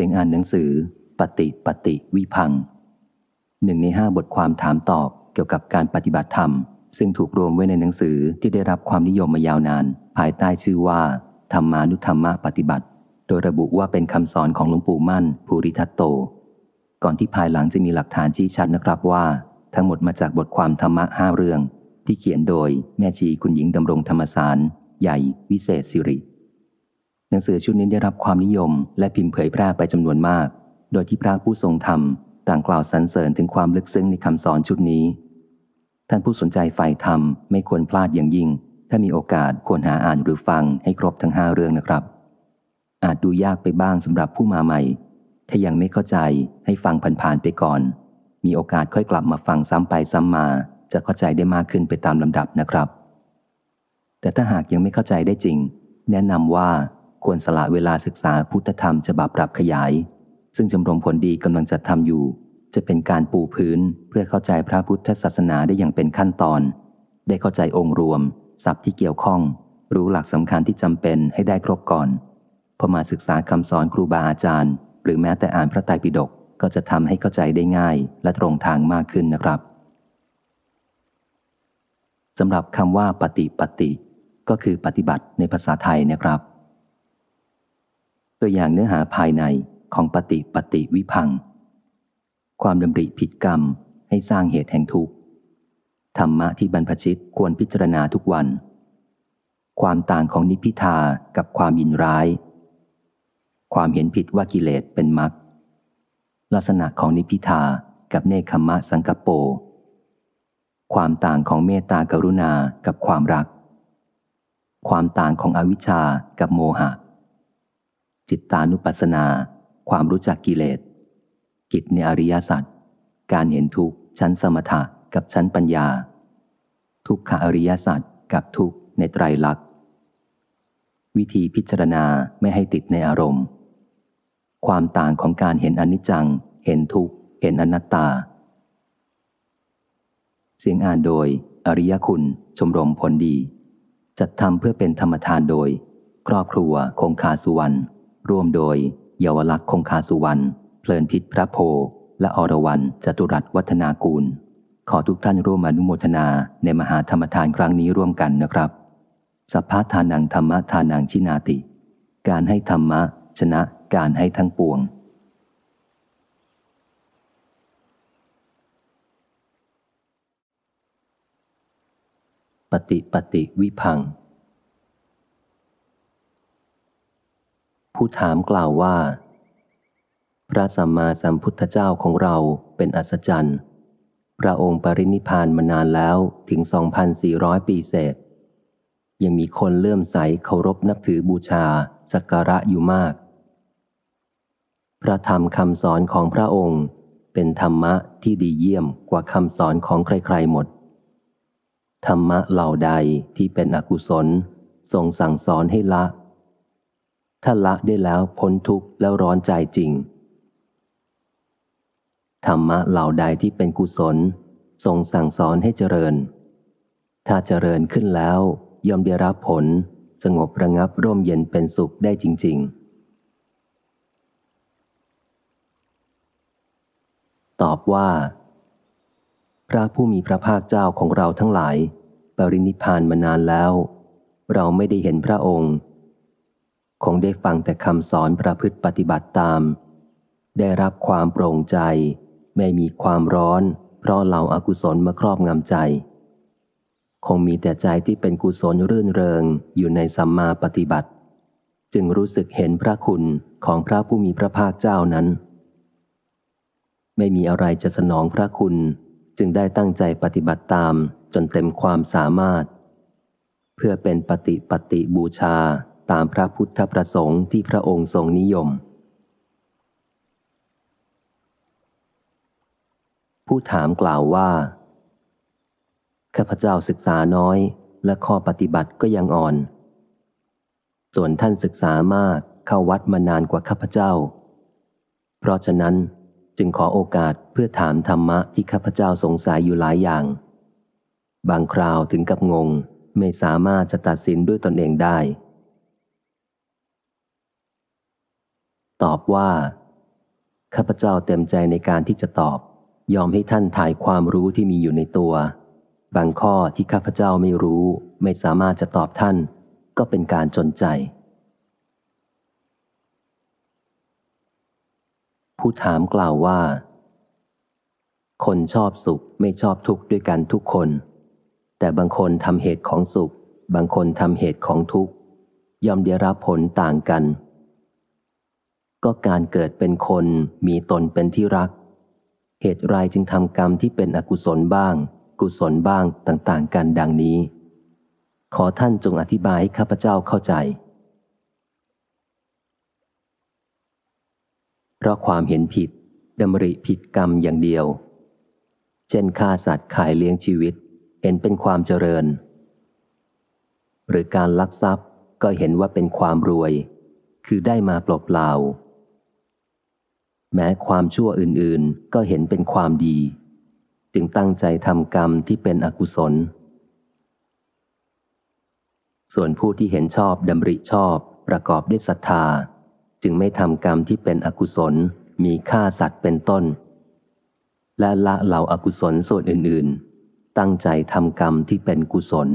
สียงอ่านหนังสือ ปฏิปฏิวิพังหนึ่งในห้าบทความถามตอบเกี่ยวกับการปฏิบัติธรรม ซึ่งถูกรวมไว้ในหนังสือที่ได้รับความนิยมมายาวนาน ภายใต้ชื่อว่า ธรรมานุธรรมะปฏิบัติ โดยระบุว่าเป็นคำสอนของหลวงปู่มั่น ภูริทัตโต ก่อนที่ภายหลังจะมีหลักฐานชี้ชัดนะครับว่า ทั้งหมดมาจากบทความธรรมะห้าเรื่อง ที่เขียนโดยแม่ชีคุณหญิงดำรงธรรมสาร ใหญ่วิเศษสิริ หนังสือชุดนี้ได้รับความนิยม และพิมพ์เผยแพร่ไปจำนวนมาก โดยที่พระผู้ทรงธรรมต่างกล่าวสรรเสริญถึงความลึกซึ้งในคำสอนชุดนี้ ท่านผู้สนใจฝ่ายธรรมไม่ควรพลาดอย่างยิ่ง ถ้ามีโอกาสควรหาอ่านหรือฟังให้ครบทั้งห้าเรื่องนะครับ อาจดูยากไปบ้างสำหรับผู้มาใหม่ ถ้ายังไม่เข้าใจให้ฟังผ่านๆไปก่อน มีโอกาสค่อยกลับมาฟังซ้ำไปซ้ำมา จะเข้าใจได้มากขึ้นไปตามลำดับนะครับ แต่ถ้าหากยังไม่เข้าใจได้จริง แนะนำว่า ควรสละเวลาศึกษาพุทธธรรมฉบับปรับขยาย ซึ่งจำรงผลดีกำลังจัดทำอยู่ จะเป็นการปูพื้นเพื่อเข้าใจพระพุทธศาสนาได้อย่างเป็นขั้นตอน ได้เข้าใจองค์รวมศัพท์ที่เกี่ยวข้อง รู้หลักสำคัญที่จำเป็นให้ได้ครบก่อนพอมาศึกษาคำสอนครูบาอาจารย์ หรือแม้แต่อ่านพระไตรปิฎกก็จะทำให้เข้าใจได้ง่ายและตรงทางมากขึ้นนะครับสำหรับคำว่าปฏิปฏิ ก็คือปฏิบัติในภาษาไทยนะครับ ตัวอย่างเนื้อหาภายในของปฏิปฏิวิพัง ความดำริผิดกรรมให้สร้างเหตุแห่งทุกข์ ธรรมะที่บรรพชิตควรพิจารณาทุกวัน ความต่างของนิพิทากับความยินร้าย ความเห็นผิดว่ากิเลสเป็นมรรค ลักษณะของนิพิทากับเนคขมะสังกปโป ความต่างของเมตตากรุณากับความรัก ความต่างของอวิชชากับโมหะ จิตตานุปัสสนา ความรู้จักกิเลส กิจในอริยสัจการเห็นทุกข์ชั้นสมถะกับชั้นปัญญา ทุกขอริยสัจกับทุกข์ในไตรลักษณ์วิธีพิจารณาไม่ให้ติดในอารมณ์ ความต่างของการเห็นอนิจจัง เห็นทุกข์ เห็นอนัตตา เสียงอ่านโดย อริยคุณ ชมรมผลดี จัดทำเพื่อเป็นธรรมทานโดย ครอบครัวคงคาสุวรรณ ร่วมโดย เยาวลักษณ์คงคาสุวรรณ เพลินพิษพระโพ และอรวรรณจตุรัสวัฒนากูล ขอทุกท่านร่วมอนุโมทนาในมหาธรรมทานครั้งนี้ร่วมกันนะครับ สัพพะทานังธรรมะทานังชินาติ การให้ธรรมะ ชนะการให้ทั้งปวงปฏิปฏิวิพัง ผู้ถามกล่าวว่า พระสัมมาสัมพุทธเจ้าของเราเป็นอัศจรรย์ พระองค์ปรินิพานมานานแล้วถึง 2,400 ปีเศษ ยังมีคนเลื่อมใสเคารพนับถือบูชาสักการะอยู่มาก พระธรรมคำสอนของพระองค์เป็นธรรมะที่ดีเยี่ยมกว่าคำสอนของใครๆหมด ธรรมะเหล่าใดที่เป็นอกุศลทรงสั่งสอนให้ละ ถ้าละได้แล้วพ้นทุกข์แล้วร้อนใจจริง ธรรมะเหล่าใดที่เป็นกุศลทรงสั่งสอนให้เจริญ ถ้าเจริญขึ้นแล้วย่อมได้รับผลสงบระงับร่มเย็นเป็นสุขได้จริง ๆ ตอบว่า พระผู้มีพระภาคเจ้าของเราทั้งหลาย ปรินิพานมานานแล้ว เราไม่ได้เห็นพระองค์ คงได้ฟังแต่คำสอนประพฤติปฏิบัติตาม ได้รับความโปร่งใจ ไม่มีความร้อน เพราะเหล่าอากุศลมาครอบงำใจ คงมีแต่ใจที่เป็นกุศลรื่นเริงอยู่ในสัมมาปฏิบัติ จึงรู้สึกเห็นพระคุณของพระผู้มีพระภาคเจ้านั้น ไม่มีอะไรจะสนองพระคุณจึงได้ตั้งใจปฏิบัติตามจนเต็มความสามารถ เพื่อเป็นปฏิปฏิบูชา ตามพระพุทธประสงค์ที่พระองค์ทรงนิยม ผู้ถามกล่าวว่าข้าพเจ้าศึกษาน้อยและข้อปฏิบัติก็ยังอ่อน ส่วนท่านศึกษามากเข้าวัดมานานกว่าข้าพเจ้า เพราะฉะนั้นจึงขอโอกาสเพื่อถามธรรมะที่ข้าพเจ้าสงสัยอยู่หลายอย่าง บางคราวถึงกับงง ไม่สามารถจะตัดสินด้วยตนเองได้ ตอบว่า ข้าพเจ้าเต็มใจในการที่จะตอบ ยอมให้ท่านถ่ายความรู้ที่มีอยู่ในตัว บางข้อที่ข้าพเจ้าไม่รู้ ไม่สามารถจะตอบท่าน ก็เป็นการจนใจ ผู้ถามกล่าวว่า คนชอบสุขไม่ชอบทุกข์ด้วยกันทุกคน แต่บางคนทำเหตุของสุข บางคนทำเหตุของทุกข์ยอมได้รับผลต่างกัน ก็การเกิดเป็นคนมีตนเป็นที่รัก เหตุไรจึงทำกรรมที่เป็นอกุศลบ้าง กุศลบ้างต่างๆ กันดังนี้ ขอท่านจงอธิบายให้ข้าพเจ้าเข้าใจ เพราะความเห็นผิดดำริผิดกรรมอย่างเดียว เช่นฆ่าสัตว์ขายเลี้ยงชีวิต เห็นเป็นความเจริญ หรือการลักทรัพย์ก็เห็นว่าเป็นความรวย คือได้มาเปล่าๆ แม้ความชั่วอื่นๆ ก็เห็นเป็นความดี จึงตั้งใจทำกรรมที่เป็นอกุศล ส่วนผู้ที่เห็นชอบดำริชอบประกอบด้วยศรัทธา จึงไม่ทำกรรมที่เป็นอกุศลมีฆ่าสัตว์เป็นต้น และละเหล่าอากุศลส่วนอื่นๆ ตั้งใจทำกรรมที่เป็นกุศล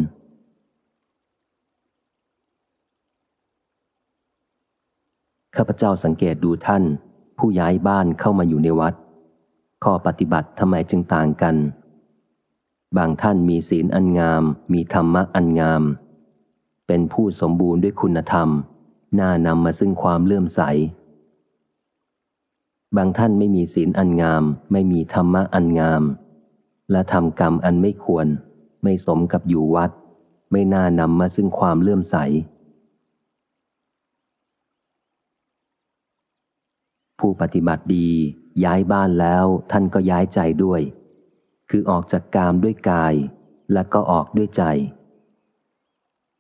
ข้าพเจ้าสังเกตดูท่าน ผู้ย้ายบ้านเข้ามาอยู่ในวัด ข้อปฏิบัติทำไมจึงต่างกัน บางท่านมีศีลอันงาม มีธรรมะอันงาม เป็นผู้สมบูรณ์ด้วยคุณธรรม น่านำมาซึ่งความเลื่อมใส บางท่านไม่มีศีลอันงาม ไม่มีธรรมะอันงาม และทำกรรมอันไม่ควร ไม่สมกับอยู่วัด ไม่น่านำมาซึ่งความเลื่อมใส ผู้ปฏิบัติดี ย้ายบ้านแล้วท่านก็ย้ายใจด้วย คือออกจากกามด้วยกาย และก็ออกด้วยใจ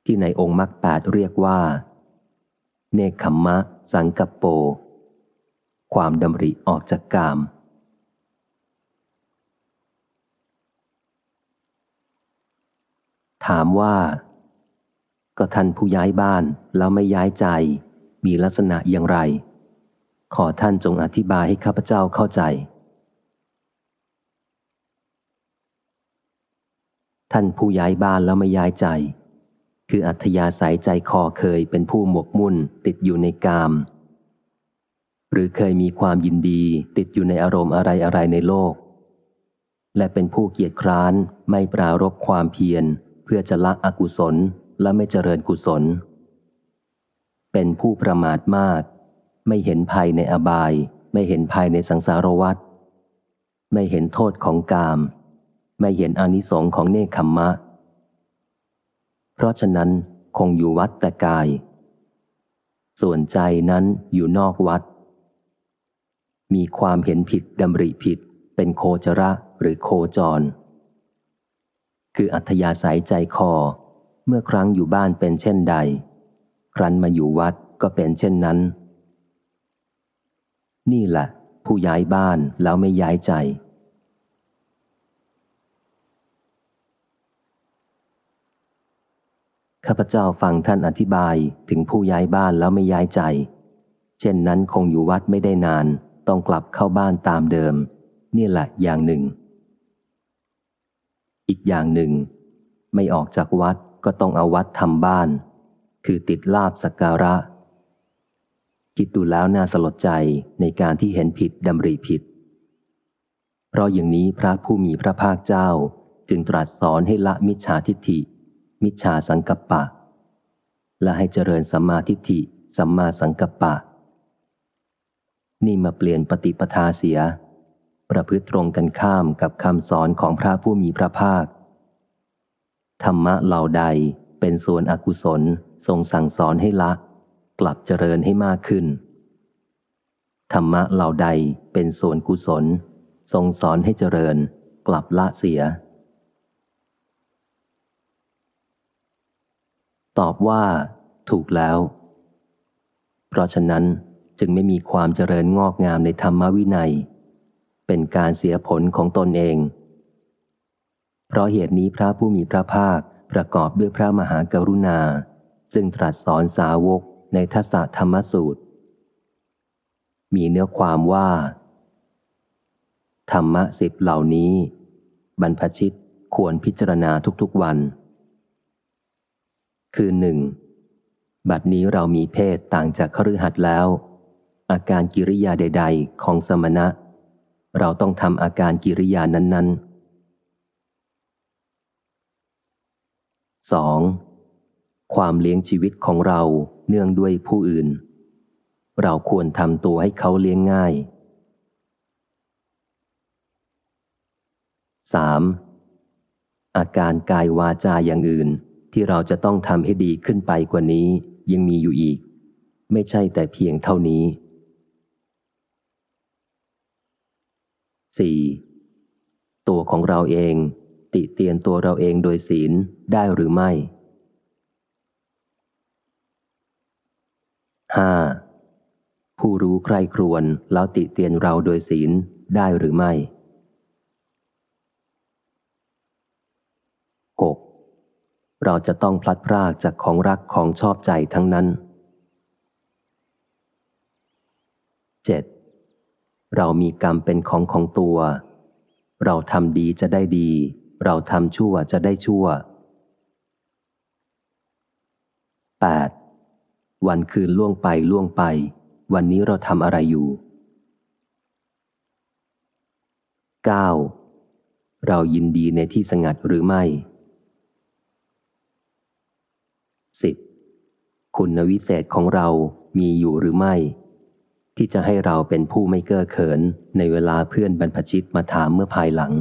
ที่ในองค์มรรคแปดเรียกว่า เนคขมมะ สังกัปโป ความดำริออกจากกาม ถามว่า ก็ท่านผู้ย้ายบ้านแล้วไม่ย้ายใจ มีลักษณะอย่างไร ขอท่านจงอธิบายให้ข้าพเจ้าเข้าใจ ท่านผู้ย้ายบ้านแล้วไม่ย้ายใจ คืออัธยาศัยใจคอเคยเป็นผู้หมกมุ่นติดอยู่ในกาม หรือเคยมีความยินดีติดอยู่ในอารมณ์อะไรอะไรในโลก และเป็นผู้เกียจคร้านไม่ปรารบความเพียร เพื่อจะละอกุศลและไม่เจริญกุศล เป็นผู้ประมาทมาก ไม่เห็นภัยในอบาย ไม่เห็นภัยในสังสารวัฏไม่เห็นโทษของกาม ไม่เห็นอนิสงค์ของเนคขมมะ เพราะฉะนั้นคงอยู่วัดแต่กาย ส่วนใจนั้นอยู่นอกวัด มีความเห็นผิดดำริผิด เป็นโคจระหรือโคจร คืออัธยาศัยใจคอ เมื่อครั้งอยู่บ้านเป็นเช่นใด ครั้นมาอยู่วัดก็เป็นเช่นนั้น นี่แหละ ผู้ย้ายบ้านแล้วไม่ย้ายใจ ข้าพเจ้าฟังท่านอธิบายถึงผู้ย้ายบ้านแล้วไม่ย้ายใจ เช่นนั้นคงอยู่วัดไม่ได้นาน ต้องกลับเข้าบ้านตามเดิม นี่แหละอย่างหนึ่ง อีกอย่างหนึ่ง ไม่ออกจากวัดก็ต้องเอาวัดทำบ้าน คือติดลาบสักการะ คิดดูแล้วน่าสลดใจในการที่เห็นผิดดำริผิด เพราะอย่างนี้พระผู้มีพระภาคเจ้าจึงตรัสสอนให้ละมิจฉาทิฏฐิ มิจฉาสังกัปปะ และให้เจริญสัมมาทิฏฐิ สัมมาสังกัปปะ นี่มาเปลี่ยนปฏิปทาเสีย ประพฤติตรงกันข้ามกับคำสอนของพระผู้มีพระภาค ธรรมะเหล่าใดเป็นส่วนอกุศลทรงสั่งสอนให้ละ กลับเจริญให้มากขึ้น ธรรมะเหล่าใดเป็นส่วนกุศล ทรงสอนให้เจริญ กลับละเสีย ตอบว่า ถูกแล้ว เพราะฉะนั้นจึงไม่มีความเจริญงอกงามในธรรมวินัย เป็นการเสียผลของตนเอง เพราะเหตุนี้พระผู้มีพระภาคประกอบด้วยพระมหากรุณา ซึ่งตรัสสอนสาวก ในทศธรรมสูตร มีเนื้อความว่า ธรรมะสิบเหล่านี้ บรรพชิตควรพิจารณาทุกๆวัน คือหนึ่งบัดนี้เรามีเพศต่างจากคฤหัสถ์แล้ว อาการกิริยาใด ๆ ของสมณะ เราต้องทำอาการกิริยานั้น ๆ 2. ความเลี้ยงชีวิตของเรา เนื่องด้วยผู้อื่น เราควรทำตัวให้เขาเลี้ยงง่าย 3. อาการกายวาจาอย่างอื่นที่เราจะต้องทำให้ดีขึ้นไปกว่านี้ยังมีอยู่อีก ไม่ใช่แต่เพียงเท่านี้ 4. ตัวของเราเอง ติเตียนตัวเราเองโดยศีลได้หรือไม่ 5. ผู้รู้ใครครวนแล้วติเตียนเราโดยศีลได้หรือไม่ 6. เราจะต้องพลัดพรากจากของรักของชอบใจทั้งนั้น 7. เรามีกรรมเป็นของของตัว เราทำดีจะได้ดี เราทำชั่วจะได้ชั่ว 8. วันคืนล่วงไปล่วงไป วันนี้เราทำอะไรอยู่ 9. เรายินดีในที่สงัดหรือไม่ 10. คุณวิเศษของเรามีอยู่หรือไม่ ที่จะให้เราเป็นผู้ไม่เก้อเขินในเวลาเพื่อนบรรพชิตมาถามเมื่อภายหลัง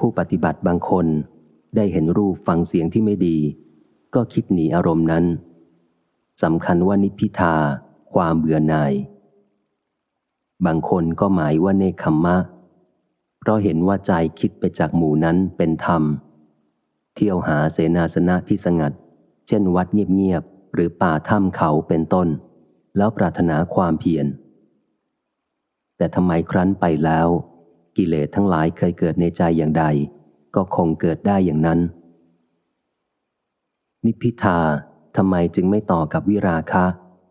ผู้ปฏิบัติบางคนได้เห็นรูปฟังเสียงที่ไม่ดี ก็คิดหนีอารมณ์นั้นสำคัญว่านิพิทา ความเบื่อหน่าย บางคนก็หมายว่าเนคขมมะ เพราะเห็นว่าใจคิดไปจากหมู่นั้นเป็นธรรม เที่ยวหาเสนาสนะที่สงัด เช่นวัดเงียบๆหรือป่าถ้ำเขาเป็นต้น แล้วปรารถนาความเพียรแต่ทำไมครั้นไปแล้ว กิเลสทั้งหลายเคยเกิดในใจอย่างใด ก็คงเกิดได้อย่างนั้น นิพิทาทำไมจึงไม่ต่อกับวิราคะ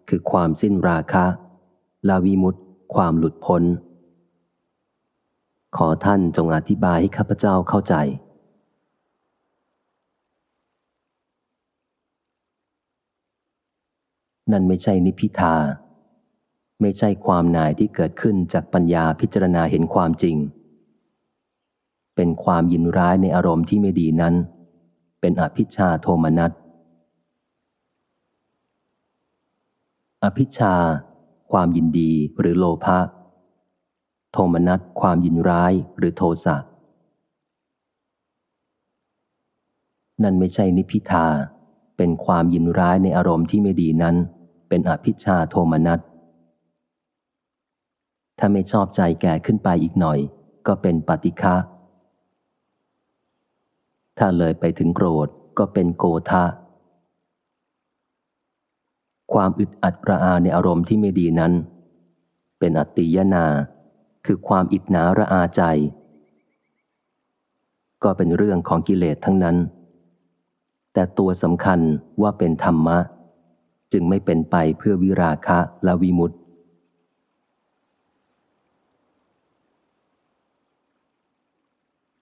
คือความสิ้นราคะ ลาวิมุตตความหลุดพ้น ขอท่านจงอธิบายให้ข้าพเจ้าเข้าใจ นั่นไม่ใช่นิพิทา ไม่ใช่ความหน่ายที่เกิดขึ้นจากปัญญาพิจารณาเห็นความจริง เป็นความยินร้ายในอารมณ์ที่ไม่ดีนั้น เป็นอภิชาโทมนัส อภิชา ความยินดีหรือโลภะ โทมนัสความยินร้ายหรือโทสะ นั่นไม่ใช่นิพิทา เป็นความยินร้ายในอารมณ์ที่ไม่ดีนั้น เป็นอภิชาโทมนัส ถ้าไม่ชอบใจแก่ขึ้นไปอีกหน่อย ก็เป็นปฏิฆะถ้าเลยไปถึงโกรธก็เป็นโกธาความอึดอัดระอาในอารมณ์ที่ไม่ดีนั้น เป็นอติยนา คือความอิดหนาระอาใจ ก็เป็นเรื่องของกิเลสทั้งนั้น แต่ตัวสำคัญว่าเป็นธรรมะ จึงไม่เป็นไปเพื่อวิราคะและวิมุตติ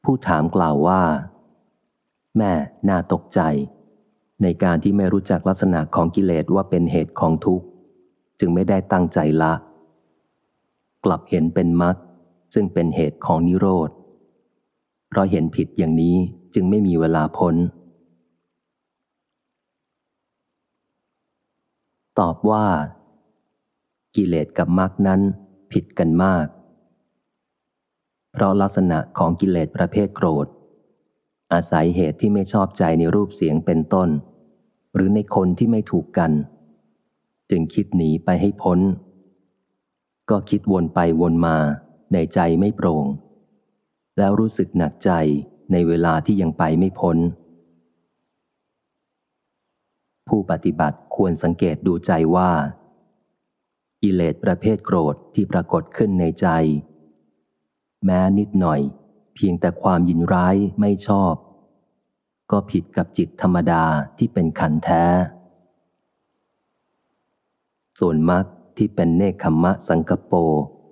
ผู้ถามกล่าวว่า แม่น่าตกใจ ในการที่ไม่รู้จักลักษณะของกิเลสว่าเป็นเหตุของทุกข์ จึงไม่ได้ตั้งใจละ กลับเห็นเป็นมรรคซึ่งเป็นเหตุของนิโรธ เพราะเห็นผิดอย่างนี้จึงไม่มีเวลาพ้น ตอบว่า กิเลสกับมรรคนั้นผิดกันมาก เพราะลักษณะของกิเลสประเภทโกรธ อาศัยเหตุที่ไม่ชอบใจในรูปเสียงเป็นต้น หรือในคนที่ไม่ถูกกัน จึงคิดหนีไปให้พ้น ก็คิดวนไปวนมาในใจไม่โปร่ง แล้วรู้สึกหนักใจในเวลาที่ยังไปไม่พ้น ผู้ปฏิบัติควรสังเกตดูใจว่า กิเลสประเภทโกรธที่ปรากฏขึ้นในใจ แม้นิดหน่อย เพียงแต่ความยินร้ายไม่ชอบ ก็ผิดกับจิตธรรมดาที่เป็นขันแท้ ส่วนมรรคที่เป็นเนคขมะสังกโป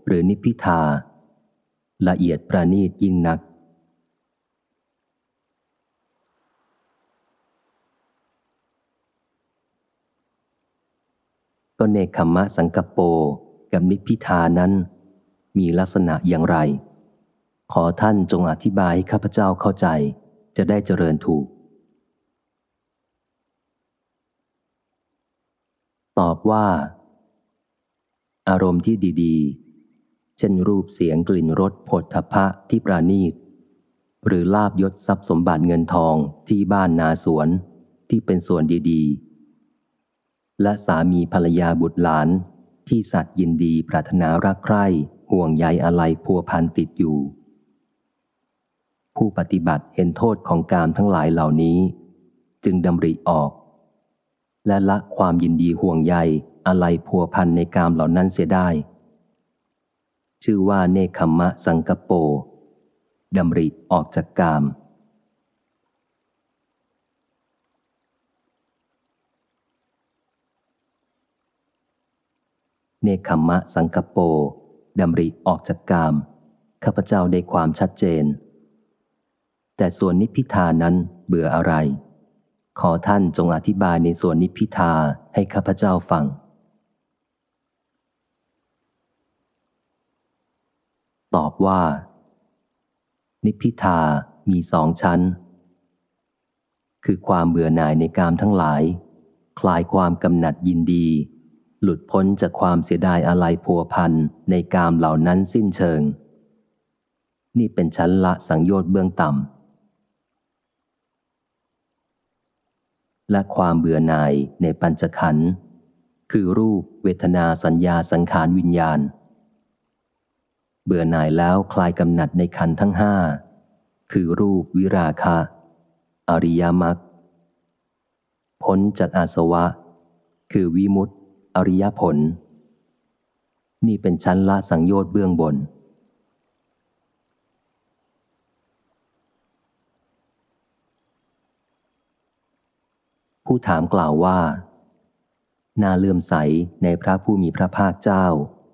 หรือนิพิทา ละเอียดประณีตยิ่งนัก ก็เนคขมมะสังกโปกับนิพิทานั้นมีลักษณะอย่างไร ขอท่านจงอธิบายให้ข้าพเจ้าเข้าใจ จะได้เจริญถูก ตอบว่า อารมณ์ที่ดีๆ เช่นรูปเสียงกลิ่นรสผลทพะที่ประณีต หรือลาบยศทรัพย์สมบัติเงินทองที่บ้านนาสวนที่เป็นส่วนดีๆ และสามีภรรยาบุตรหลานที่สัตว์ยินดีปรารถนารักใคร่ห่วงใยอะไรพัวพันติดอยู่ ผู้ปฏิบัติเห็นโทษของกามทั้งหลายเหล่านี้ จึงดำริออก และละความยินดีห่วงใยอะไรพัวพันในกามเหล่านั้นเสียได้ ชื่อว่าเนคขมะสังกโปดำริออกจากกาม เนคขมมะสังกโปดำริออกจากกาม ข้าพเจ้าได้ความชัดเจน แต่ส่วนนิพพิทานั้นเบื่ออะไร ขอท่านจงอธิบายในส่วนนิพพิทาให้ข้าพเจ้าฟัง ตอบว่า นิพพิทามีสองชั้น คือความเบื่อหน่ายในกามทั้งหลาย คลายความกำหนัดยินดี หลุดพ้นจากความเสียดายอะไรพัวพันในกามเหล่านั้นสิ้นเชิง นี่เป็นชั้นละสังโยชน์เบื้องต่ำ และความเบื่อหน่ายในปัญจขันธ์คือรูปเวทนาสัญญาสังขารวิญญาณ เบื่อหน่ายแล้วคลายกำหนัดในขันธ์ทั้งห้าคือรูปวิราคะ อริยมรรคพ้นจากอาสวะ คือวิมุตติ อริยผล นี่เป็นชั้นละสังโยชน์เบื้องบน ผู้ถามกล่าวว่า น่าเลื่อมใสในพระผู้มีพระภาคเจ้า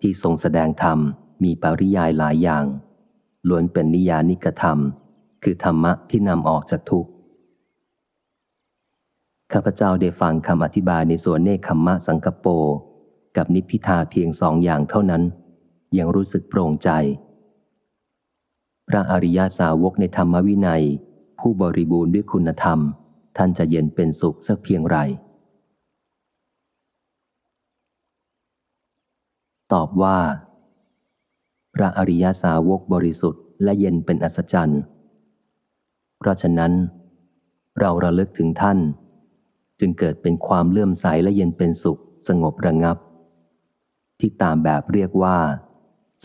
ที่ทรงแสดงธรรมมีปริยายหลายอย่าง ล้วนเป็นนิยานิกธรรม คือธรรมะที่นำออกจากทุกข์ข้าพเจ้าได้ฟังคำอธิบายในส่วนเนคขมมะสังกโป กับนิพพิทาเพียงสองอย่างเท่านั้น ยังรู้สึกโปร่งใจ พระอริยาสาวกในธรรมวินัย ผู้บริบูรณ์ด้วยคุณธรรม ท่านจะเย็นเป็นสุขสักเพียงไร ตอบว่า พระอริยาสาวกบริสุทธิ์และเย็นเป็นอัศจรรย์ เพราะฉะนั้น เราระลึกถึงท่าน จึงเกิดเป็นความเลื่อมใสและเย็นเป็นสุขสงบระงับ ที่ตามแบบเรียกว่า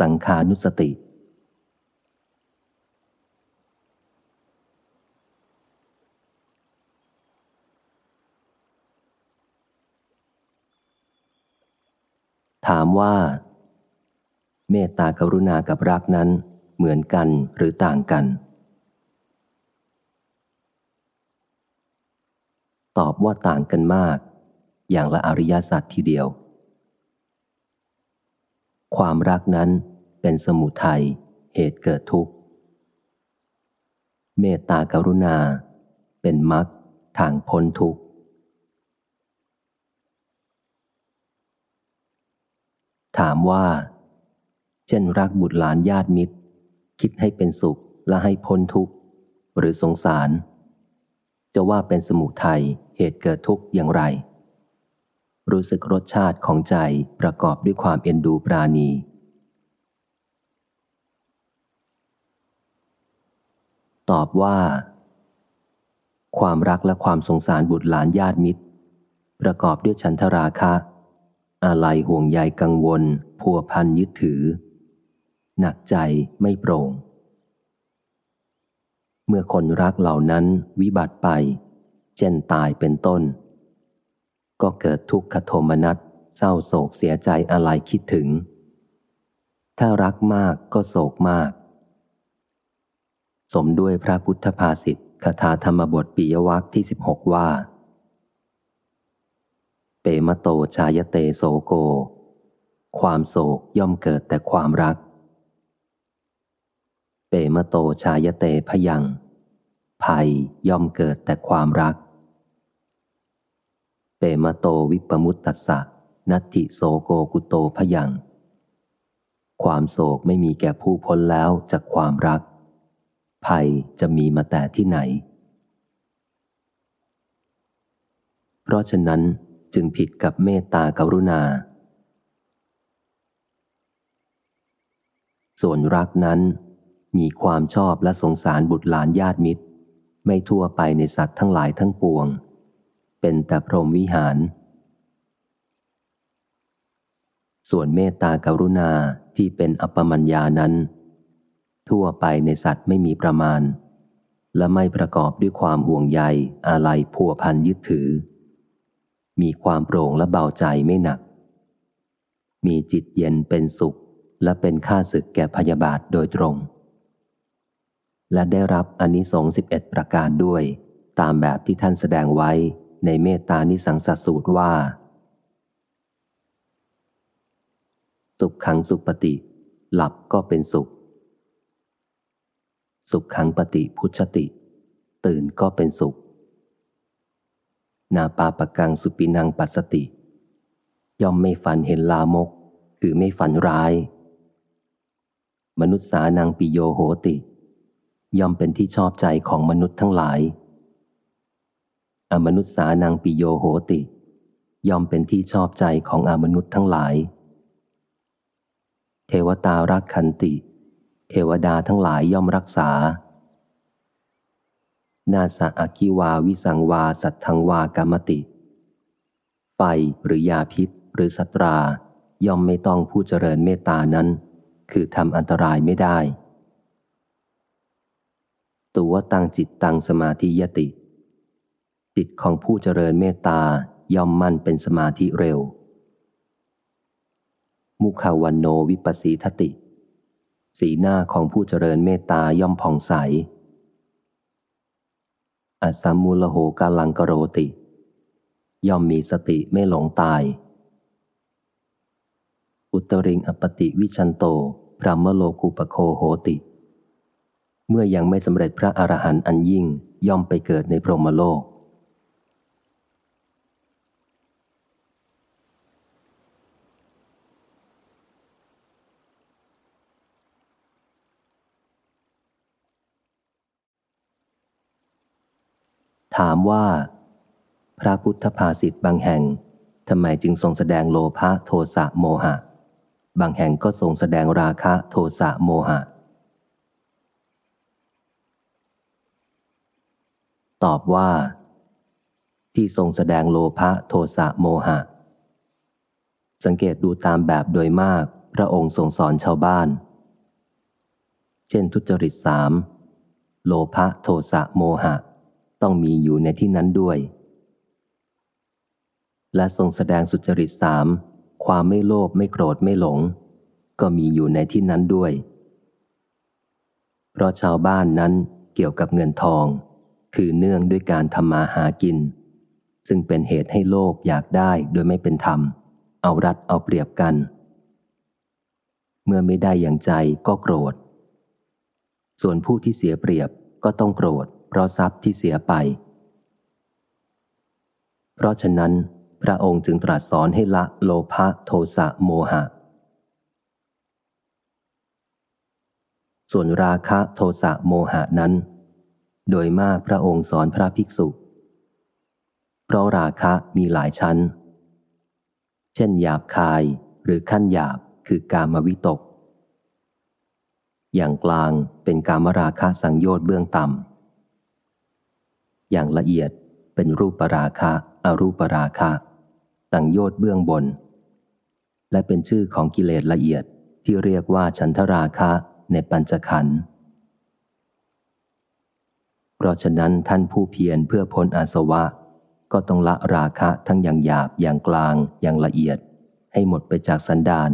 สังขานุสติ ถามว่า เมตตากรุณากับรักนั้นเหมือนกันหรือต่างกัน ตอบว่าต่างกันมาก อย่างละอริยสัจทีเดียว ความรักนั้นเป็นสมุทัยเหตุเกิดทุกข์ เมตตากรุณาเป็นมรรคทางพ้นทุกข์ ถามว่า เช่นรักบุตรหลานญาติมิตร คิดให้เป็นสุขและให้พ้นทุกข์ หรือสงสาร จะว่าเป็นสมุทัยเหตุเกิดทุกข์อย่างไร รู้สึกรสชาติของใจประกอบด้วยความเอ็นดูปราณี ตอบว่า ความรักและความสงสารบุตรหลานญาติมิตร ประกอบด้วยฉันทราคะ อะไรห่วงใยกังวล พัวพันยึดถือ หนักใจไม่โปร่ง เมื่อคนรักเหล่านั้นวิบัติไป เช่นตายเป็นต้น ก็เกิดทุกขโทมนัสเศร้าโศกเสียใจอะไรคิดถึง ถ้ารักมากก็โศกมาก สมด้วยพระพุทธภาษิตคาถาธรรมบทปิยวัคที่สิบหกว่า ปมโตชายเตโสโก ความโศกย่อมเกิดแต่ความรัก เปมโตชายเตพยัง ภัยย่อมเกิดแต่ความรัก เปมโตวิปมุตตัสสะนัตติโสโกกุโตพยัง ความโศกไม่มีแก่ผู้พ้นแล้วจากความรัก ภัยจะมีมาแต่ที่ไหน เพราะฉะนั้น จึงผิดกับเมตตากรุณา ส่วนรักนั้น มีความชอบและสงสารบุตรหลานญาติมิตร ไม่ทั่วไปในสัตว์ทั้งหลายทั้งปวง เป็นแต่พรหมวิหาร ส่วนเมตตากรุณาที่เป็นอปมัญญานั้น ทั่วไปในสัตว์ไม่มีประมาณ และไม่ประกอบด้วยความห่วงใยอาลัยพัวพันยึดถือ มีความโปร่งและเบาใจไม่หนัก มีจิตเย็นเป็นสุขและเป็นค่าศึกแก่พยาบาทโดยตรง และได้รับอนนิสงส์สิบเอ็ดประการด้วย ตามแบบที่ท่านแสดงไว้ในเมตตานิสังสสูตรว่า สุขขังสุปฏิ หลับก็เป็นสุข สุขขังปฏิพุชติ ตื่นก็เป็นสุข นาปาปกังสุปินังปัสสติ ย่อมไม่ฝันเห็นลามก คือไม่ฝันร้าย มนุษย์สานังปิโยโหติ ย่อมเป็นที่ชอบใจของมนุษย์ทั้งหลาย อมนุษย์สานังปิโยโหติ ย่อมเป็นที่ชอบใจของอมนุษย์ทั้งหลาย เทวตารักขันติ เทวดาทั้งหลายย่อมรักษา นาสะอาคิวาวิสังวา สัตทังวากรรมติไฟหรือยาพิษหรือสัตรา ย่อมไม่ต้องผู้เจริญเมตตานั้น คือทำอันตรายไม่ได้ ตัวตังจิตตังสมาธิยติ จิตของผู้เจริญเมตตาย่อมมั่นเป็นสมาธิเร็ว มุขาวันโนวิปัสสีทติ สีหน้าของผู้เจริญเมตตาย่อมผ่องใส อสัมมูลโหกาลังกโรติ ย่อมมีสติไม่หลงตาย อุตริงอปติวิชันโตพระมโลกุปโคโหติ เมื่อยังไม่สำเร็จพระอรหันต์อันยิ่งย่อมไปเกิดในพรหมโลก ถามว่า พระพุทธภาษิตบางแห่งทำไมจึงทรงแสดงโลภะโทสะโมหะ บางแห่งก็ทรงแสดงราคะโทสะโมหะ ตอบว่า ที่ทรงแสดงโลภะโทสะโมหะ สังเกตดูตามแบบโดยมากพระองค์ทรงสอนชาวบ้าน เช่นทุจริตสามโลภะโทสะโมหะ ต้องมีอยู่ในที่นั้นด้วย และทรงแสดงสุจริตสามความไม่โลภไม่โกรธไม่หลง ก็มีอยู่ในที่นั้นด้วย เพราะชาวบ้านนั้นเกี่ยวกับเงินทอง คือเนื่องด้วยการทำมาหากิน ซึ่งเป็นเหตุให้โลภอยากได้โดยไม่เป็นธรรม เอารัดเอาเปรียบกัน เมื่อไม่ได้อย่างใจก็โกรธ ส่วนผู้ที่เสียเปรียบก็ต้องโกรธ ราะทรัพย์ที่เสียไป เพราะฉะนั้น พระองค์จึงตรัสสอนให้ละโลภะโทสะโมหะ ส่วนราคะโทสะโมหะนั้น โดยมากพระองค์สอนพระภิกษุ เพราะราคะมีหลายชั้น เช่นหยาบคายหรือขั้นหยาบคือกามวิตก อย่างกลางเป็นกามราคะสังโยชน์เบื้องต่ำ อย่างละเอียดเป็นรูปราคะอรูปราคะสังโยชน์เบื้องบน และเป็นชื่อของกิเลสละเอียดที่เรียกว่าฉันทราคะในปัญจขันธ์เพราะฉะนั้นท่านผู้เพียรเพื่อพ้นอาสวะ ก็ต้องละราคะทั้งอย่างหยาบอย่างกลางอย่างละเอียด ให้หมดไปจากสันดาน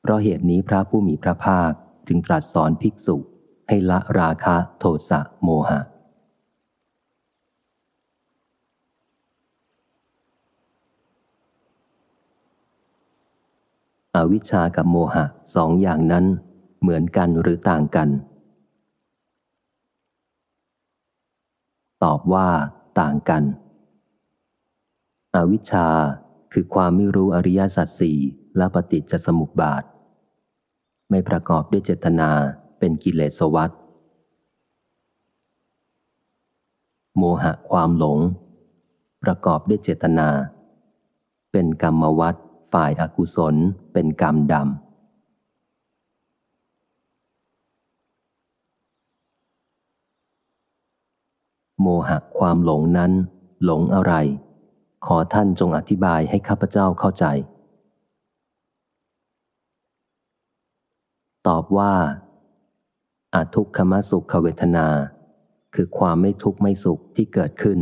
เพราะเหตุนี้พระผู้มีพระภาคจึงตรัสสอนภิกษุ ให้ละราคะโทสะโมหะ อวิชชากับโมหะสองอย่างนั้นเหมือนกันหรือต่างกัน ตอบว่า ต่างกัน อวิชชาคือความไม่รู้อริยสัจสี่และปฏิจจสมุปบาท ไม่ประกอบด้วยเจตนา เป็นกิเลสวัฏโมหะความหลง ประกอบด้วยเจตนา เป็นกรรมวัฏฝ่ายอากุศลเป็นกรรมดำ โมหะความหลงนั้น หลงอะไร ขอท่านจงอธิบายให้ข้าพเจ้าเข้าใจ ตอบว่า อาทุกขมสุขเวทนา คือความไม่ทุกข์ไม่สุขที่เกิดขึ้น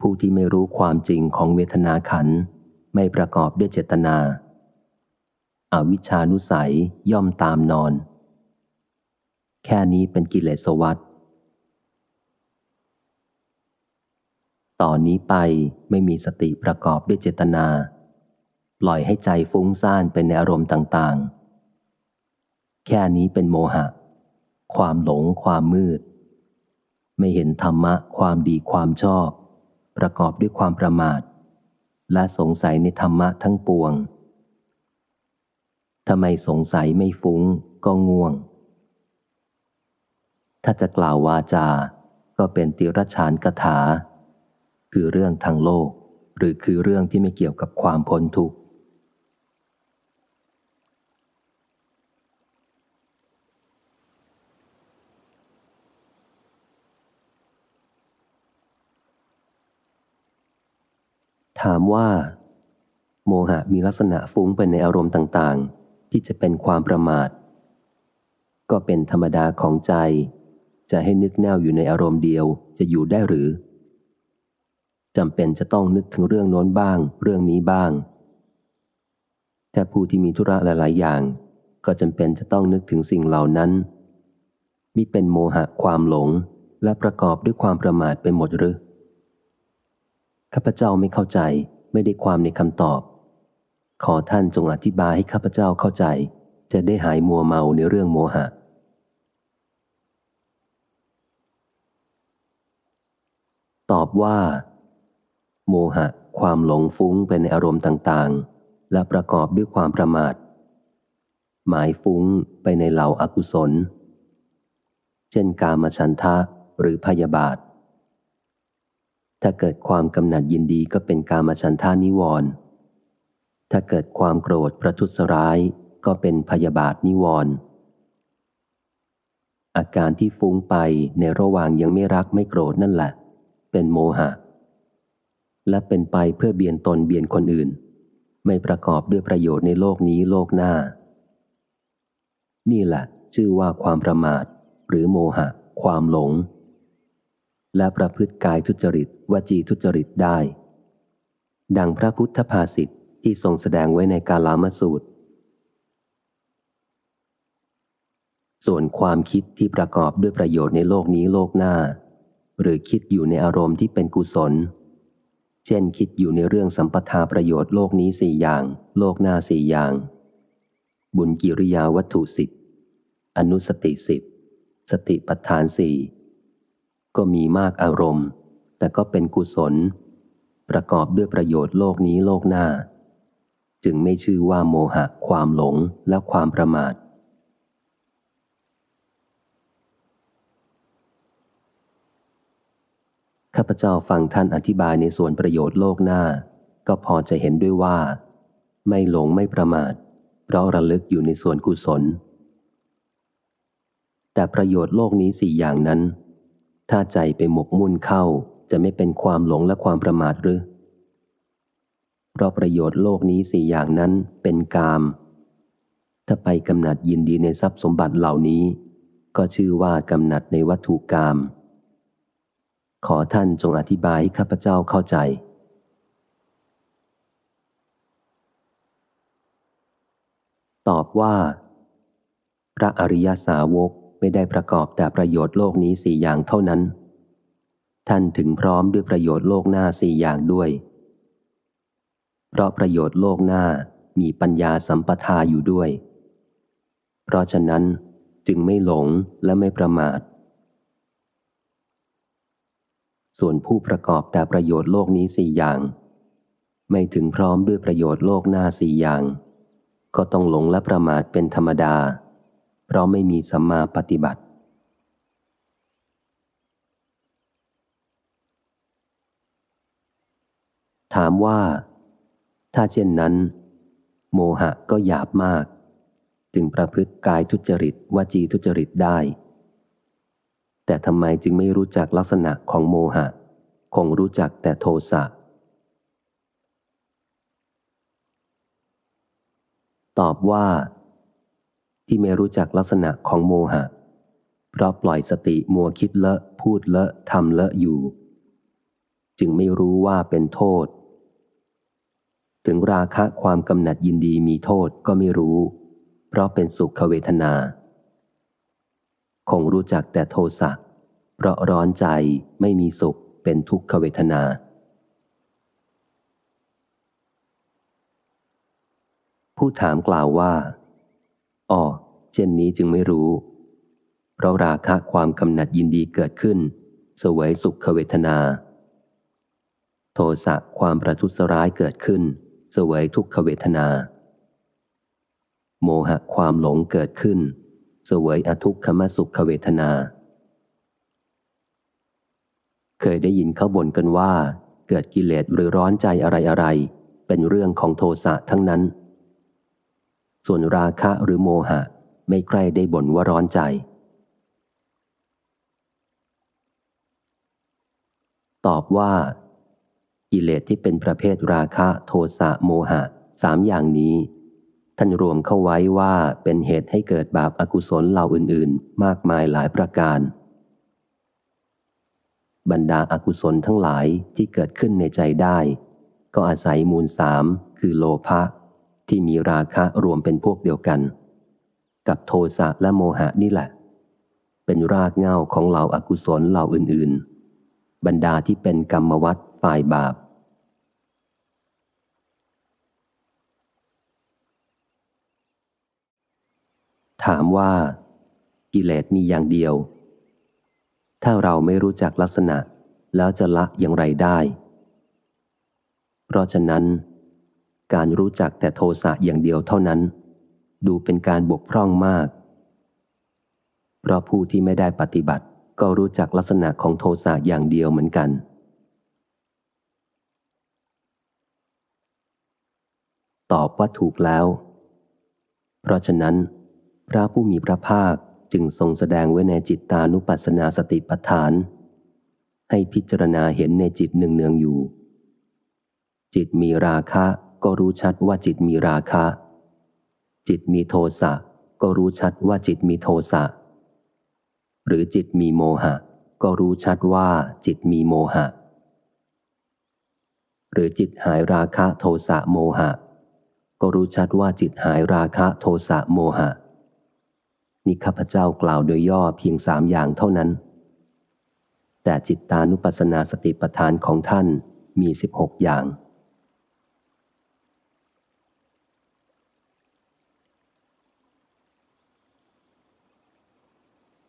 ผู้ที่ไม่รู้ความจริงของเวทนาขันไม่ประกอบด้วยเจตนาอาวิชานุสัยย่อมตามนอน แค่นี้เป็นกิเลสวัฏต่อนนี้ไปไม่มีสติประกอบด้วยเจตนา ปล่อยให้ใจฟุ้งซ่านเป็นในอารมณ์ต่างๆ แค่นี้เป็นโมหะ ความหลงความมืด ไม่เห็นธรรมะความดีความชอบ ประกอบด้วยความประมาท และสงสัยในธรรมะทั้งปวงทำไมสงสัยไม่ฟุ้งก็ง่วง ถ้าจะกล่าววาจา ก็เป็นติรชานกถา คือเรื่องทางโลก หรือคือเรื่องที่ไม่เกี่ยวกับความพ้นทุกข์ ถามว่า โมหะมีลักษณะฟุ้งไปในอารมณ์ต่างๆ ที่จะเป็นความประมาท ก็เป็นธรรมดาของใจ จะให้นึกแนวอยู่ในอารมณ์เดียวจะอยู่ได้หรือจำเป็นจะต้องนึกถึงเรื่องโน้นบ้าง เรื่องนี้บ้างถ้าผู้ที่มีธุระหลาย ๆ อย่าง ก็จำเป็นจะต้องนึกถึงสิ่งเหล่านั้น มิเป็นโมหะความหลงและประกอบด้วยความประมาทไปหมดหรือ ข้าพเจ้าไม่เข้าใจไม่ได้ความในคำตอบ ขอท่านจงอธิบายให้ข้าพเจ้าเข้าใจ จะได้หายมัวเมาในเรื่องโมหะ ตอบว่า โมหะ ความหลงฟุ้งเป็นในอารมณ์ต่างๆ และประกอบด้วยความประมาท หมายฟุ้งไปในเหล่าอากุศล เช่นกามฉันทะหรือพยาบาท ถ้าเกิดความกำหนัดยินดีก็เป็นกามฉันทานิวรณ์ถ้าเกิดความโกรธประทุษร้ายก็เป็นพยาบาทนิวรณ์อาการที่ฟุ้งไปในระหว่างยังไม่รักไม่โกรธนั่นแหละ เป็นโมหะ และเป็นไปเพื่อเบียนตนเบียนคนอื่น ไม่ประกอบด้วยประโยชน์ในโลกนี้โลกหน้า นี่แหละ ชื่อว่าความประมาท หรือโมหะ ความหลง และประพฤติกายทุจริตวจีทุจริตได้ ดังพระพุทธภาษิตที่ทรงแสดงไว้ในกาลามสูตร ส่วนความคิดที่ประกอบด้วยประโยชน์ในโลกนี้โลกหน้า หรือคิดอยู่ในอารมณ์ที่เป็นกุศล เช่นคิดอยู่ในเรื่องสัมปทาประโยชน์โลกนี้สี่อย่าง โลกหน้าสี่อย่าง บุญกิริยาวัตถุสิบอนุสติสิบสติปัฏฐานสี่ ก็มีมากอารมณ์ แต่ก็เป็นกุศล ประกอบด้วยประโยชน์โลกนี้โลกหน้า จึงไม่ชื่อว่าโมหะ ความหลงและความประมาท ข้าพเจ้าฟังท่านอธิบายในส่วนประโยชน์โลกหน้า ก็พอจะเห็นด้วยว่า ไม่หลงไม่ประมาท เพราะระลึกอยู่ในส่วนกุศล แต่ประโยชน์โลกนี้สี่อย่างนั้น ถ้าใจไปหมกมุ่นเข้าจะไม่เป็นความหลงและความประมาทหรือ เพราะประโยชน์โลกนี้สี่อย่างนั้นเป็นกาม ถ้าไปกำหนัดยินดีในทรัพย์สมบัติเหล่านี้ ก็ชื่อว่ากำหนัดในวัตถุกรรมขอท่านจงอธิบายให้ข้าพเจ้าเข้าใจตอบว่า พระอริยสาวก ไม่ได้ประกอบแต่ประโยชน์โลกนี้สี่อย่างเท่านั้น ท่านถึงพร้อมด้วยประโยชน์โลกหน้าสี่อย่างด้วย เพราะประโยชน์โลกหน้ามีปัญญาสัมปทาอยู่ด้วย เพราะฉะนั้นจึงไม่หลงและไม่ประมาท ส่วนผู้ประกอบแต่ประโยชน์โลกนี้สี่อย่าง ไม่ถึงพร้อมด้วยประโยชน์โลกหน้าสี่อย่าง ก็ต้องหลงและประมาทเป็นธรรมดา ราะไม่มีสัมมาปฏิบัติ ถามว่า ถ้าเช่นนั้น โมหะก็หยาบมาก จึงประพฤติกายทุจริตวจีทุจริตได้ แต่ทำไมจึงไม่รู้จักลักษณะของโมหะ คงรู้จักแต่โทสะตอบว่า ที่ไม่รู้จักลักษณะของโมหะ เพราะปล่อยสติมัวคิดเลอะ พูดเลอะทำเลอะอยู่ จึงไม่รู้ว่าเป็นโทษ ถึงราคะความกำหนัดยินดีมีโทษก็ไม่รู้ เพราะเป็นสุขเวทนา คงรู้จักแต่โทสะเพราะร้อนใจไม่มีสุขเป็นทุกขเวทนาผู้ถามกล่าวว่า อ๋อ เช่นนี้จึงไม่รู้ เพราะราคะความกำหนัดยินดีเกิดขึ้น สวยสุขเวทนา โทสะความประทุษร้ายเกิดขึ้น สวยทุกขเวทนา โมหะความหลงเกิดขึ้น สวยอทุกขมสุขเวทนา เคยได้ยินเขาบ่นกันว่า เกิดกิเลสหรือร้อนใจอะไรอะไร เป็นเรื่องของโทสะทั้งนั้น ส่วนราคะหรือโมหะ ไม่ใครได้บ่นว่าร้อนใจ ตอบว่า กิเลสที่เป็นประเภทราคะโทสะโมหะสามอย่างนี้ ท่านรวมเข้าไว้ว่าเป็นเหตุให้เกิดบาปอากุศลเหล่าอื่น ๆ มากมายหลายประการ บรรดาอากุศลทั้งหลายที่เกิดขึ้นในใจได้ ก็อาศัยมูลสามคือโลภะ ที่มีราคะรวมเป็นพวกเดียวกัน กับโทสะและโมหะนี่แหละ เป็นรากเหง้าของเหล่าอากุศลเหล่าอื่น ๆ บรรดาที่เป็นกรรมวัฏฝ่ายบาป ถามว่า กิเลสมีอย่างเดียว ถ้าเราไม่รู้จักลักษณะแล้วจะละอย่างไรได้ เพราะฉะนั้น การรู้จักแต่โทสะอย่างเดียวเท่านั้น ดูเป็นการบกพร่องมาก เพราะผู้ที่ไม่ได้ปฏิบัติก็รู้จักลักษณะของโทสะอย่างเดียวเหมือนกัน ตอบว่าถูกแล้ว เพราะฉะนั้น พระผู้มีพระภาคจึงทรงแสดงไว้ในจิตตานุปัสสนาสติปัฏฐาน ให้พิจารณาเห็นในจิตหนึ่งเนืองอยู่ จิตมีราคะ ก็รู้ชัดว่าจิตมีราคะ จิตมีโทสะก็รู้ชัดว่าจิตมีโทสะ หรือจิตมีโมหะ ก็รู้ชัดว่าจิตมีโมหะ หรือจิตหายราคะโทสะโมหะ ก็รู้ชัดว่าจิตหายราคะโทสะโมหะ นี่ข้าพเจ้ากล่าวโดยย่อเพียงสามอย่างเท่านั้น แต่จิตตานุปัสสนาสติปัฏฐานของท่านมีสิบหกอย่าง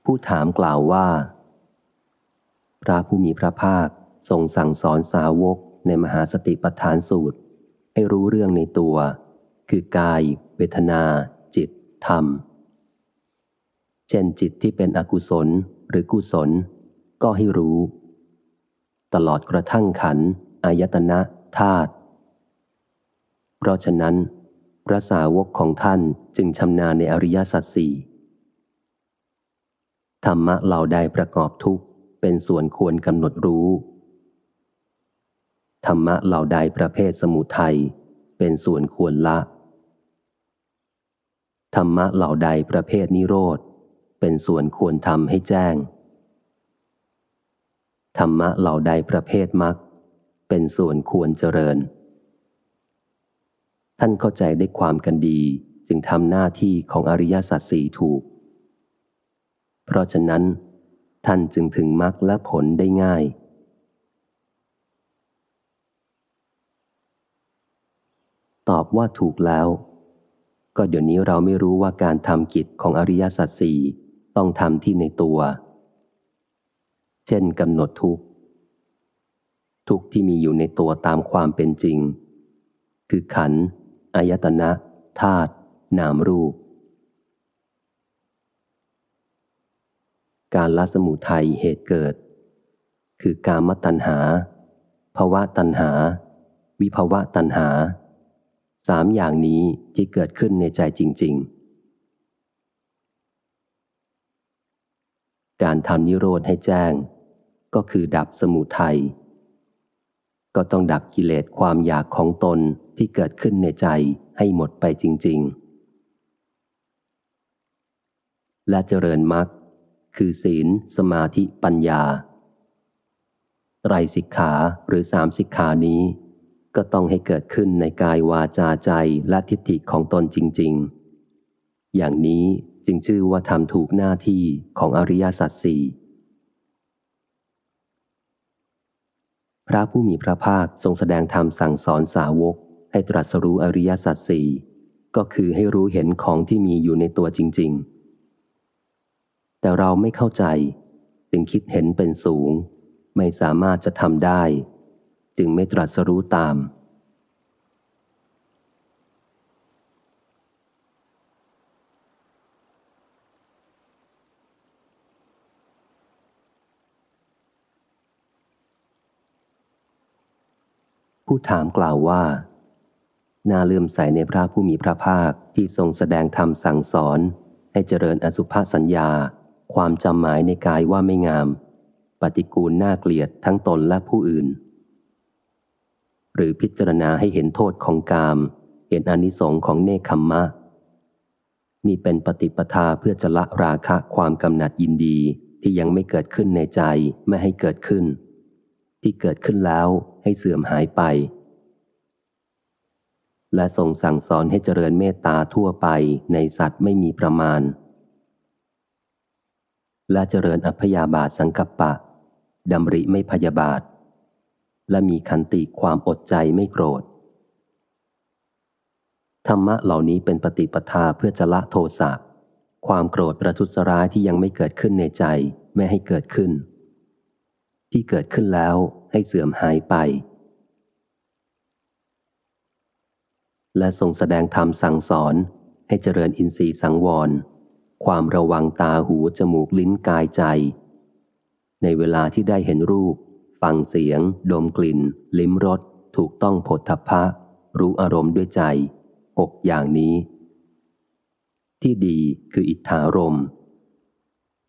ผู้ถามกล่าวว่า พระผู้มีพระภาคทรงสั่งสอนสาวกในมหาสติปัฏฐานสูตร ให้รู้เรื่องในตัว คือกาย เวทนา จิต ธรรม เช่นจิตที่เป็นอกุศลหรือกุศล ก็ให้รู้ ตลอดกระทั่งขันอายตนะธาตุเพราะฉะนั้น พระสาวกของท่านจึงชำนาญในอริยสัจสี่ ธรรมะเหล่าใดประกอบทุกข์เป็นส่วนควรกำหนดรู้ ธรรมะเหล่าใดประเภทสมุทัยเป็นส่วนควรละ ธรรมะเหล่าใดประเภทนิโรธ เป็นส่วนควรทำให้แจ้ง ธรรมะเหล่าใดประเภทมรรคเป็นส่วนควรเจริญ ท่านเข้าใจได้ความกันดีจึงทำหน้าที่ของอริยสัจสี่ถูก เพราะฉะนั้น ท่านจึงถึงมรรคและผลได้ง่าย ตอบว่าถูกแล้ว ก็เดี๋ยวนี้เราไม่รู้ว่าการทำกิจของอริยสัจสี่ต้องทำที่ในตัว เช่นกำหนดทุกทุกที่มีอยู่ในตัวตามความเป็นจริง คือขันธ์อายตนะธาตุนามรูป การละสมุทัยเหตุเกิด คือกามตัณหาภาวะตัณหา วิภาวะตัณหา สามอย่างนี้ที่เกิดขึ้นในใจจริง ๆ การทำนิโรธให้แจ้ง ก็คือดับสมุทัยก็ต้องดับกิเลสความอยากของตนที่เกิดขึ้นในใจให้หมดไปจริง ๆ และเจริญมรรค คือศีล สมาธิปัญญา ไตรสิกขาหรือสามสิกขานี้ ก็ต้องให้เกิดขึ้นในกายวาจาใจและทิฏฐิของตนจริง ๆ อย่างนี้จึงชื่อว่าทำถูกหน้าที่ของอริยสัจสี่พระผู้มีพระภาคทรงแสดงธรรมสั่งสอนสาวก ให้ตรัสรู้อริยสัจสี่ก็คือให้รู้เห็นของที่มีอยู่ในตัวจริง ๆ แต่เราไม่เข้าใจ จึงคิดเห็นเป็นสูง ไม่สามารถจะทำได้ จึงไม่ตรัสรู้ตาม ผู้ถามกล่าวว่าน่าเลื่อมใสในพระผู้มีพระภาคที่ทรงแสดงธรรมสั่งสอนให้เจริญอสุภสัญญา ความจำหมายในกายว่าไม่งาม ปฏิกูลน่าเกลียดทั้งตนและผู้อื่น หรือพิจารณาให้เห็นโทษของกาม เห็นอนิสงของเนคขมมะ นี่เป็นปฏิปทาเพื่อจะละราคะความกำหนัดยินดีที่ยังไม่เกิดขึ้นในใจไม่ให้เกิดขึ้น ที่เกิดขึ้นแล้วให้เสื่อมหายไป และทรงสั่งสอนให้เจริญเมตตาทั่วไปในสัตว์ไม่มีประมาณ และเจริญอัพยาบาทสังกัปปะดำริไม่พยาบาท และมีคันติความอดใจไม่โกรธ ธรรมะเหล่านี้เป็นปฏิปทาเพื่อจะละโทสะความโกรธประทุษร้ายที่ยังไม่เกิดขึ้นในใจไม่ให้เกิดขึ้น ที่เกิดขึ้นแล้วให้เสื่อมหายไป และทรงแสดงธรรมสั่งสอนให้เจริญอินทรีย์สังวร ความระวังตาหูจมูกลิ้นกายใจ ในเวลาที่ได้เห็นรูป ฟังเสียง ดมกลิ่น ลิ้มรสถูกต้องผลทพะ รู้อารมณ์ด้วยใจหกอย่างนี้ ที่ดีคืออิทธารม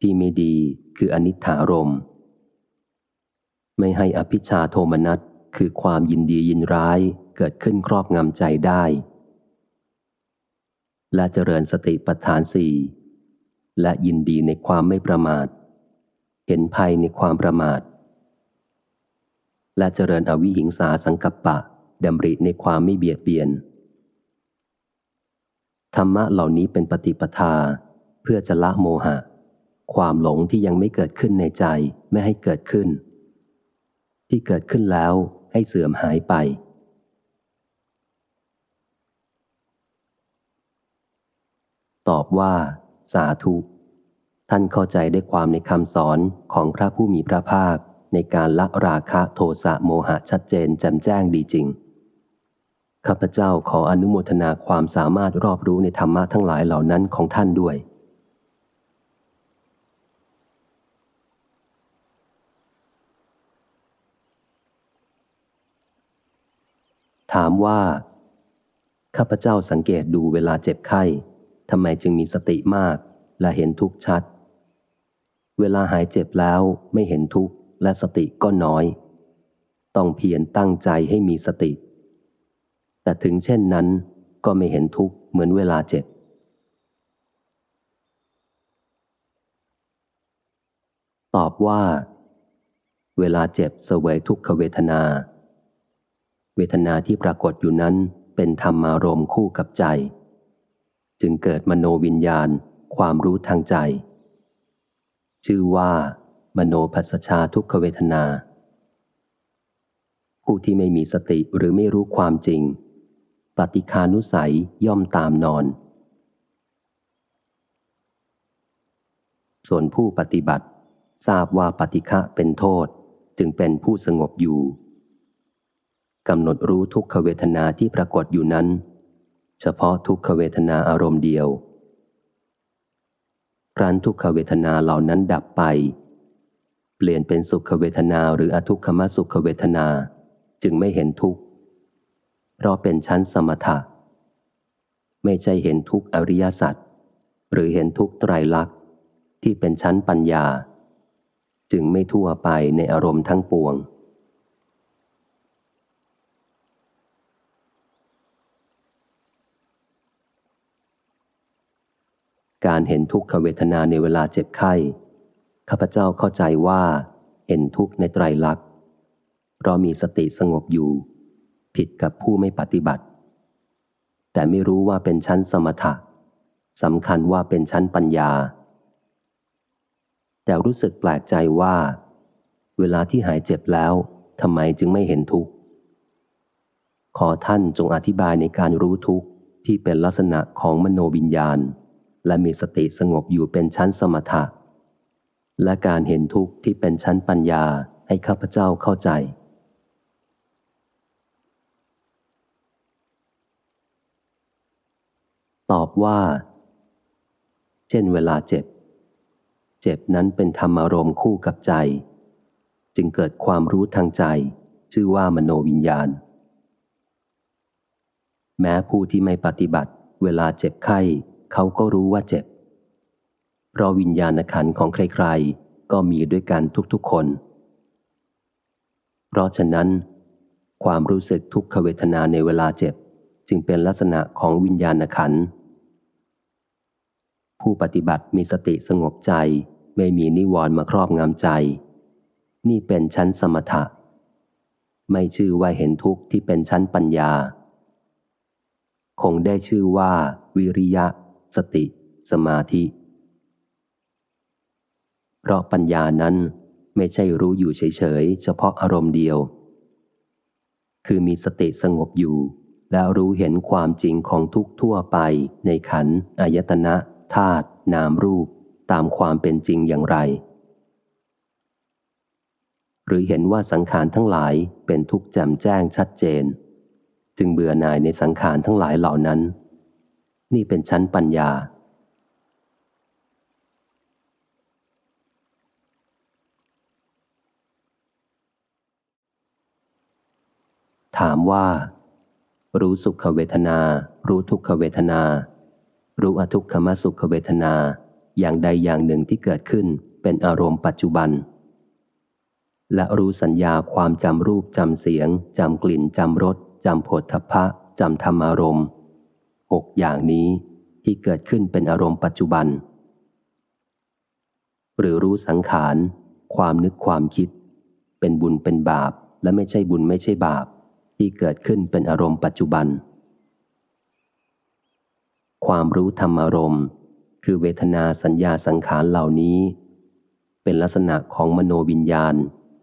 ที่ไม่ดีคืออนิถารมไม่ให้อภิชาโทมนัสคือความยินดียินร้ายเกิดขึ้นครอบงำใจได้ และเจริญสติปัฏฐานสี่ และยินดีในความไม่ประมาท เห็นภัยในความประมาท และเจริญอวิหิงสาสังกัปปะดำริในความไม่เบียดเบียน ธรรมะเหล่านี้เป็นปฏิปทาเพื่อจะละโมหะ ความหลงที่ยังไม่เกิดขึ้นในใจไม่ให้เกิดขึ้น ที่เกิดขึ้นแล้วให้เสื่อมหายไปตอบว่า สาธุ ท่านเข้าใจได้ความในคำสอนของพระผู้มีพระภาคในการละราคะโทสะโมหะชัดเจนแจ่มแจ้งดีจริง ข้าพเจ้าขออนุโมทนาความสามารถรอบรู้ในธรรมะทั้งหลายเหล่านั้นของท่านด้วย ถามว่า ข้าพเจ้าสังเกตดูเวลาเจ็บไข้ ทำไมจึงมีสติมาก และเห็นทุกข์ชัด เวลาหายเจ็บแล้วไม่เห็นทุกข์และสติก็น้อย ต้องเพียรตั้งใจให้มีสติ แต่ถึงเช่นนั้นก็ไม่เห็นทุกข์เหมือนเวลาเจ็บ ตอบว่า เวลาเจ็บเสวยทุกขเวทนา เวทนาที่ปรากฏอยู่นั้นเป็นธรรมารมคู่กับใจ จึงเกิดมโนวิญญาณ ความรู้ทางใจ ชื่อว่า มโนภัสชาทุกขเวทนา ผู้ที่ไม่มีสติหรือไม่รู้ความจริง ปฏิคานุสัยย่อมตามนอน ส่วนผู้ปฏิบัติ ทราบว่าปฏิฆะเป็นโทษจึงเป็นผู้สงบอยู่กำหนดรู้ทุกขเวทนาที่ปรากฏอยู่นั้น เฉพาะทุกขเวทนาอารมณ์เดียวรันทุกขเวทนาเหล่านั้นดับไป เปลี่ยนเป็นสุขเวทนาหรืออทุกขมสุขเวทนา จึงไม่เห็นทุกข์ เพราะเป็นชั้นสมถะ ไม่ใช่เห็นทุกอริยสัจหรือเห็นทุกไตรลักษณ์ที่เป็นชั้นปัญญา จึงไม่ทั่วไปในอารมณ์ทั้งปวง การเห็นทุกขเวทนาในเวลาเจ็บไข้ข้าพเจ้าเข้าใจว่า เห็นทุกข์ในไตรลักษณ์เพราะมีสติสงบอยู่ ผิดกับผู้ไม่ปฏิบัติ แต่ไม่รู้ว่าเป็นชั้นสมถะสำคัญว่าเป็นชั้นปัญญา แต่รู้สึกแปลกใจว่า เวลาที่หายเจ็บแล้วทำไมจึงไม่เห็นทุกข์ ขอท่านจงอธิบายในการรู้ทุกข์ที่เป็นลักษณะของมโนวิญญาณ และมีสติสงบอยู่เป็นชั้นสมถะ และการเห็นทุกข์ที่เป็นชั้นปัญญาให้ข้าพเจ้าเข้าใจ ตอบว่า เช่นเวลาเจ็บ เจ็บนั้นเป็นธรรมารมณ์คู่กับใจ จึงเกิดความรู้ทางใจ ชื่อว่ามโนวิญญาณ แม้ผู้ที่ไม่ปฏิบัติ เวลาเจ็บไข้ เขาก็รู้ว่าเจ็บ เพราะวิญญาณขันของใครๆ ก็มีด้วยกันทุกๆคน เพราะฉะนั้น ความรู้สึกทุกขเวทนาในเวลาเจ็บ จึงเป็นลักษณะของวิญญาณขัน ผู้ปฏิบัติมีสติสงบใจไม่มีนิวรณ์มาครอบงำใจ นี่เป็นชั้นสมถะ ไม่ชื่อว่าเห็นทุกข์ที่เป็นชั้นปัญญา คงได้ชื่อว่าวิริยะ สติ สมาธิ เพราะปัญญานั้นไม่ใช่รู้อยู่เฉยๆ เฉพาะอารมณ์เดียว คือมีสติสงบอยู่ แล้วรู้เห็นความจริงของทุกทั่วไปในขันอายตนะธาตุนามรูป ตามความเป็นจริงอย่างไร หรือเห็นว่าสังขารทั้งหลายเป็นทุกข์แจ่มแจ้งชัดเจน จึงเบื่อหน่ายในสังขารทั้งหลายเหล่านั้น นี่เป็นชั้นปัญญา ถามว่า รู้สุขเวทนา รู้ทุกขเวทนา รู้อทุกขมสุขเวทนา อย่างใดอย่างหนึ่งที่เกิดขึ้นเป็นอารมณ์ปัจจุบัน และรู้สัญญาความจำรูปจำเสียงจำกลิ่นจำรสจำผลทพะจำธรรมารมณ์ หกอย่างนี้ที่เกิดขึ้นเป็นอารมณ์ปัจจุบัน หรือรู้สังขาร ความนึกความคิด เป็นบุญเป็นบาป และไม่ใช่บุญไม่ใช่บาป ที่เกิดขึ้นเป็นอารมณ์ปัจจุบัน ความรู้ธรรมอารมณ์ คือเวทนาสัญญาสังขารเหล่านี้ เป็นลักษณะของมโนวิญญาณ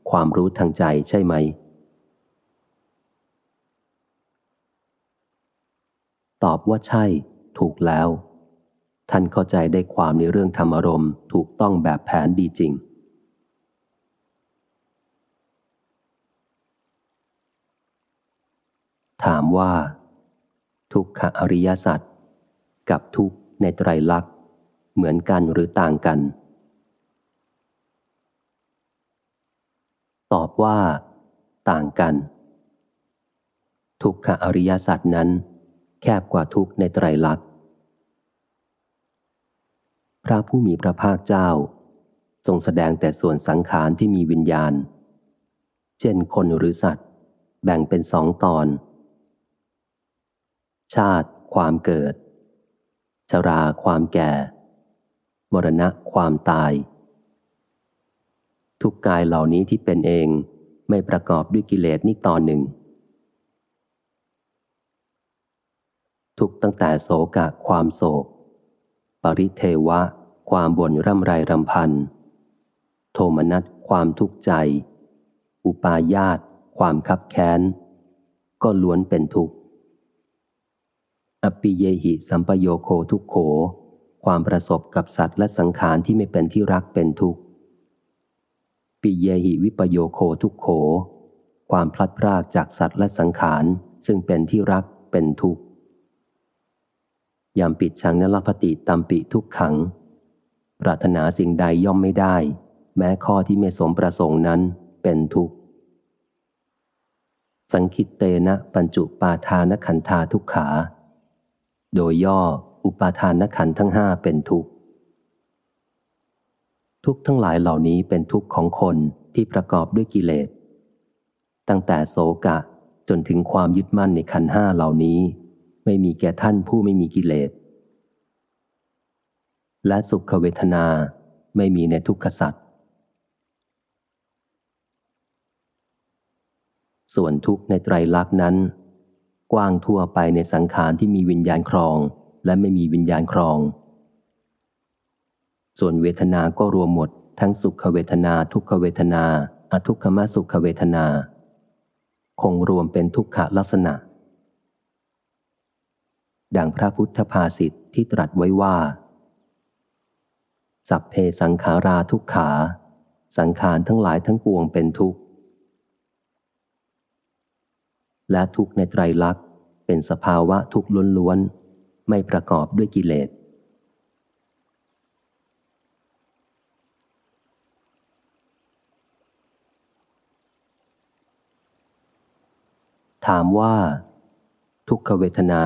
ความรู้ทางใจใช่ไหม ตอบว่าใช่ ถูกแล้ว ท่านเข้าใจได้ความในเรื่องธรรมารมณ์ถูกต้องแบบแผนดีจริง ถามว่า ทุกขอริยสัจกับทุกในไตรลักษณ์เหมือนกันหรือต่างกัน ตอบว่า ต่างกัน ทุกขอริยสัจนั้น แคบกว่าทุกในไตรลักษณ์ พระผู้มีพระภาคเจ้า ทรงแสดงแต่ส่วนสังขารที่มีวิญญาณ เช่นคนหรือสัตว์ แบ่งเป็นสองตอน ชาติ ความเกิด ชรา ความแก่ มรณะ ความตาย ทุกกายเหล่านี้ที่เป็นเองไม่ประกอบด้วยกิเลสนี่ตอนหนึ่ง ทุกตั้งแต่โศกะความโศก ปริเทวะ ความบ่นร่ำไรรำพัน โทมนัสความทุกข์ใจ อุปาญาตความคับแค้น ก็ล้วนเป็นทุกข์อปิเยหิสัมปโยโคทุกโข ความประสบกับสัตว์และสังขารที่ไม่เป็นที่รักเป็นทุกข์ ปิเยหิวิปโยโคทุกโข ความพลัดพรากจากสัตว์และสังขารซึ่งเป็นที่รักเป็นทุกข์ ยามปิดชังนลพติตัมปิทุกขัง ปรารถนาสิ่งใดย่อมไม่ได้ แม้ข้อที่ไม่สมประสงค์นั้นเป็นทุกข์ สังคิตเตนะปัญจุปาทานขันธาทุกขา โดยย่ออุปาทานขันทั้งห้าเป็นทุกข์ ทุกข์ทั้งหลายเหล่านี้เป็นทุกข์ของคนที่ประกอบด้วยกิเลส ตั้งแต่โสกะจนถึงความยึดมั่นในขันห้าเหล่านี้ ไม่มีแก่ท่านผู้ไม่มีกิเลส และสุขเวทนาไม่มีในทุกขสัตว์ส่วนทุกข์ในไตรลักษณ์นั้น กว้างทั่วไปในสังขารที่มีวิญญาณครองและไม่มีวิญญาณครอง ส่วนเวทนาก็รวมหมดทั้งสุขเวทนาทุกขเวทนา อทุกขมสุขเวทนา คงรวมเป็นทุกขลักษณะ ดังพระพุทธภาษิตทที่ตรัสไว้ว่า สัพเพสังขาราทุกขา สังขารทั้งหลายทั้งปวงเป็นทุกข์ และทุกข์ในไตรลักษณ์เป็นสภาวะทุกข์ล้วนๆ ไม่ประกอบด้วยกิเลสถามว่า ทุกขเวทนา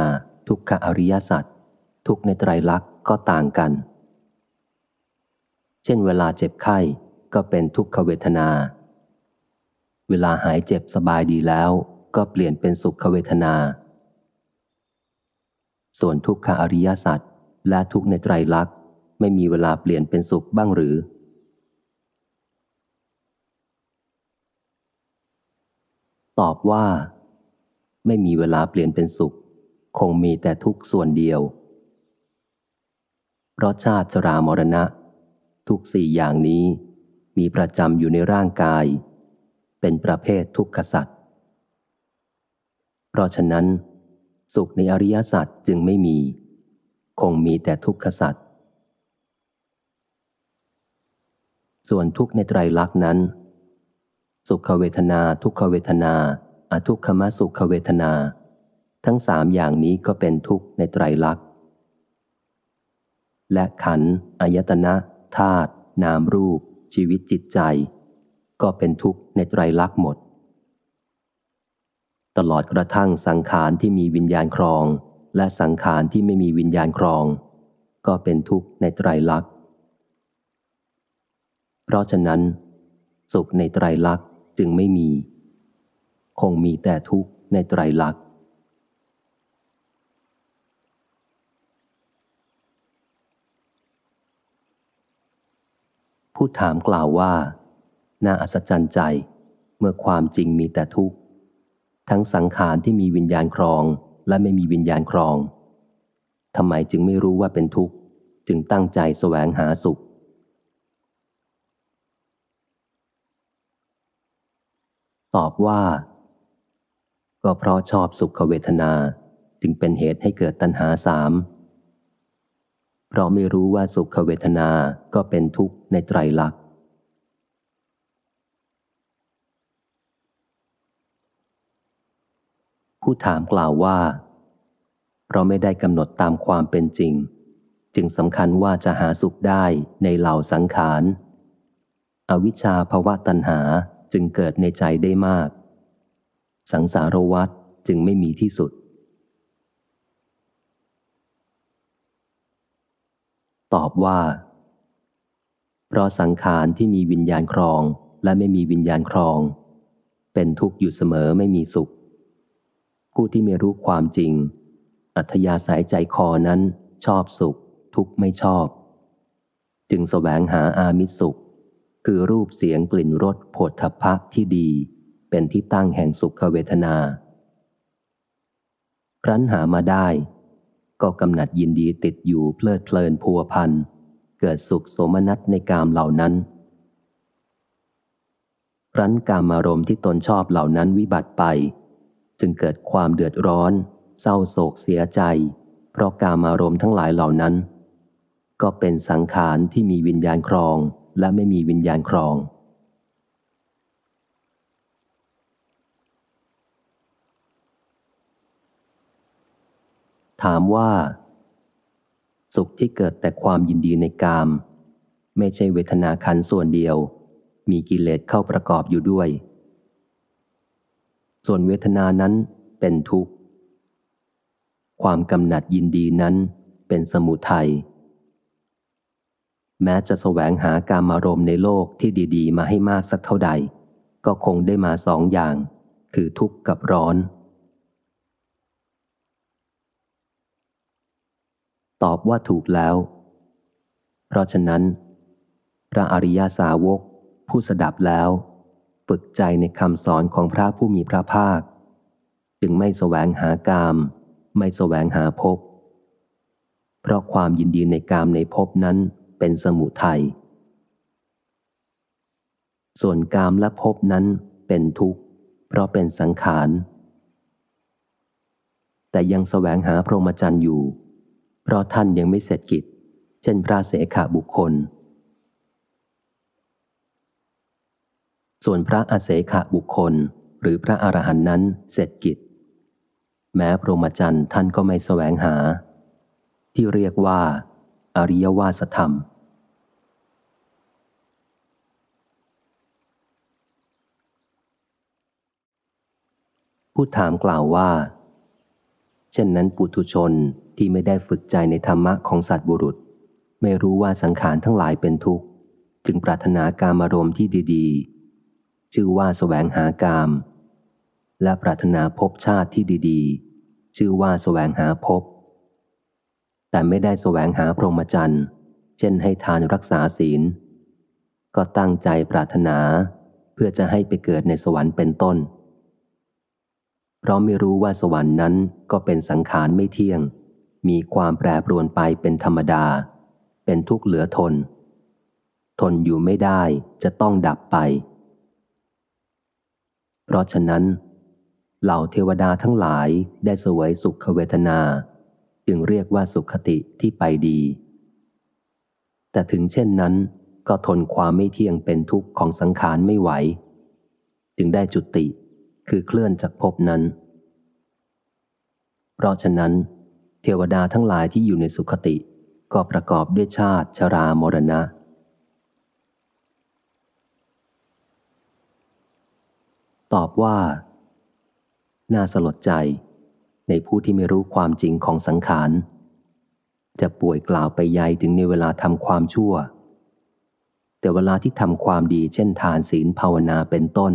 ทุกขอริยสัจทุกในไตรลักษณ์ก็ต่างกัน เช่นเวลาเจ็บไข้ก็เป็นทุกขเวทนา เวลาหายเจ็บสบายดีแล้ว ก็เปลี่ยนเป็นสุขเวทนา ส่วนทุกขอริยสัจและทุกในไตรลักษณ์ไม่มีเวลาเปลี่ยนเป็นสุขบ้างหรือตอบว่า ไม่มีเวลาเปลี่ยนเป็นสุข คงมีแต่ทุกส่วนเดียว เพราะชาติชรามรณะ ทุกสี่อย่างนี้มีประจำอยู่ในร่างกาย เป็นประเภททุกขสัตว์เพราะฉะนั้น สุขในอริยสัจจึงไม่มี คงมีแต่ทุกขสัจส่วนทุกในไตรลักษณ์นั้น สุขเวทนา ทุกขเวทนา อทุกขมสุขเวทนา ทั้งสามอย่างนี้ก็เป็นทุกข์ในไตรลักษณ์ และขันอายตนะธาตุนามรูป ชีวิตจิตใจ ก็เป็นทุกข์ในไตรลักษณ์หมด ตลอดกระทั่งสังขารที่มีวิญญาณครอง และสังขารที่ไม่มีวิญญาณครอง ก็เป็นทุกข์ในไตรลักษณ์ เพราะฉะนั้น สุขในไตรลักษณ์จึงไม่มี คงมีแต่ทุกข์ในไตรลักษณ์ ผู้ถามกล่าวว่า น่าอัศจรรย์ใจ เมื่อความจริงมีแต่ทุกข์ ทั้งสังขารที่มีวิญญาณครองและไม่มีวิญญาณครองทำไมจึงไม่รู้ว่าเป็นทุกข์ จึงตั้งใจแสวงหาสุข ตอบว่า ก็เพราะชอบสุขเวทนาจึงเป็นเหตุให้เกิดตัณหาสาม เพราะไม่รู้ว่าสุขเวทนาก็เป็นทุกข์ในไตรลักษณ์ผู้ถามกล่าวว่าเราไม่ได้กำหนดตามความเป็นจริง จึงสำคัญว่าจะหาสุขได้ในเหล่าสังขาร อวิชชาภวะตัณหาจึงเกิดในใจได้มาก สังสารวัฏจึงไม่มีที่สุด ตอบว่า เพราะสังขารที่มีวิญญาณครองและไม่มีวิญญาณครอง เป็นทุกข์อยู่เสมอไม่มีสุข ผู้ที่ไม่รู้ความจริง อัธยาศัยใจคอนั้นชอบสุข ทุกข์ไม่ชอบ จึงสแสวงหาอามิสุข คือรูปเสียงกลิ่นรสโผฏฐพพะที่ดี เป็นที่ตั้งแห่งสุขเวทนา ครั้นหามาได้ ก็กำหนัดยินดีติดอยู่เพลิดเพลินพัวพัน เกิดสุขโสมนัสในกามเหล่านั้น รั้นกามารมณ์ที่ตนชอบเหล่านั้นวิบัติไป จึงเกิดความเดือดร้อน เศร้าโศกเสียใจ เพราะกามารมณ์ทั้งหลายเหล่านั้น ก็เป็นสังขารที่มีวิญญาณครองและไม่มีวิญญาณครอง ถามว่า สุขที่เกิดแต่ความยินดีในกาม ไม่ใช่เวทนาขันส่วนเดียว มีกิเลสเข้าประกอบอยู่ด้วย ส่วนเวทนานั้นเป็นทุกข์ ความกำหนัดยินดีนั้นเป็นสมุทัยแม้จะแสวงหาการมารมในโลกที่ดี ๆ มาให้มากสักเท่าใด ก็คงได้มาสองอย่าง คือทุกข์กับร้อน ตอบว่าถูกแล้ว เพราะฉะนั้น พระอริยาสาวก ผู้สดับแล้ว ฝึกใจในคำสอนของพระผู้มีพระภาค จึงไม่แสวงหากาม ไม่แสวงหาภพเพราะความยินดีในกามในภพนั้นเป็นสมุทัยส่วนกามและภพนั้นเป็นทุกข์ เพราะเป็นสังขาร แต่ยังแสวงหาพรหมจรรย์อยู่ เพราะท่านยังไม่เสร็จกิจ เช่นพระเสขาบุคคล ส่วนพระอาเสขาบุคคล หรือพระอรหันต์นั้นเสร็จกิจ แม้พรหมจรรย์ท่านก็ไม่แสวงหา ที่เรียกว่า อริยวาสธรรมผู้ถามกล่าวว่า ช่นนั้นปุถุชนที่ไม่ได้ฝึกใจในธรรมะของสัตว์บุรุษ ไม่รู้ว่าสังขารทั้งหลายเป็นทุกข์ จึงปรารถนาการมารมที่ดีๆ ชื่อว่าสแสวงหากาม และปรารถนาภพชาติที่ดีๆ ชื่อว่าสแสวงหาภพแต่ไม่ได้แสวงหาพรหมจรรย์ เช่นให้ทานรักษาศีล ก็ตั้งใจปรารถนา เพื่อจะให้ไปเกิดในสวรรค์เป็นต้น ราะไม่รู้ว่าสวรรค์นั้นก็เป็นสังขารไม่เที่ยง มีความแปรปรวนไปเป็นธรรมดา เป็นทุกข์เหลือทน ทนอยู่ไม่ได้จะต้องดับไป เพราะฉะนั้น เหล่าเทวดาทั้งหลายได้สวยสุขเวทนา จึงเรียกว่าสุขติที่ไปดี แต่ถึงเช่นนั้น ก็ทนความไม่เที่ยงเป็นทุกข์ของสังขารไม่ไหว จึงได้จุติ คือเคลื่อนจากภพนั้น เพราะฉะนั้น เทวดาทั้งหลายที่อยู่ในสุขติ ก็ประกอบด้วยชาติชรามรณะ ตอบว่า น่าสลดใจในผู้ที่ไม่รู้ความจริงของสังขาร จะป่วยกล่าวไปใหญ่ถึงในเวลาทำความชั่ว แต่เวลาที่ทำความดีเช่นทานศีลภาวนาเป็นต้น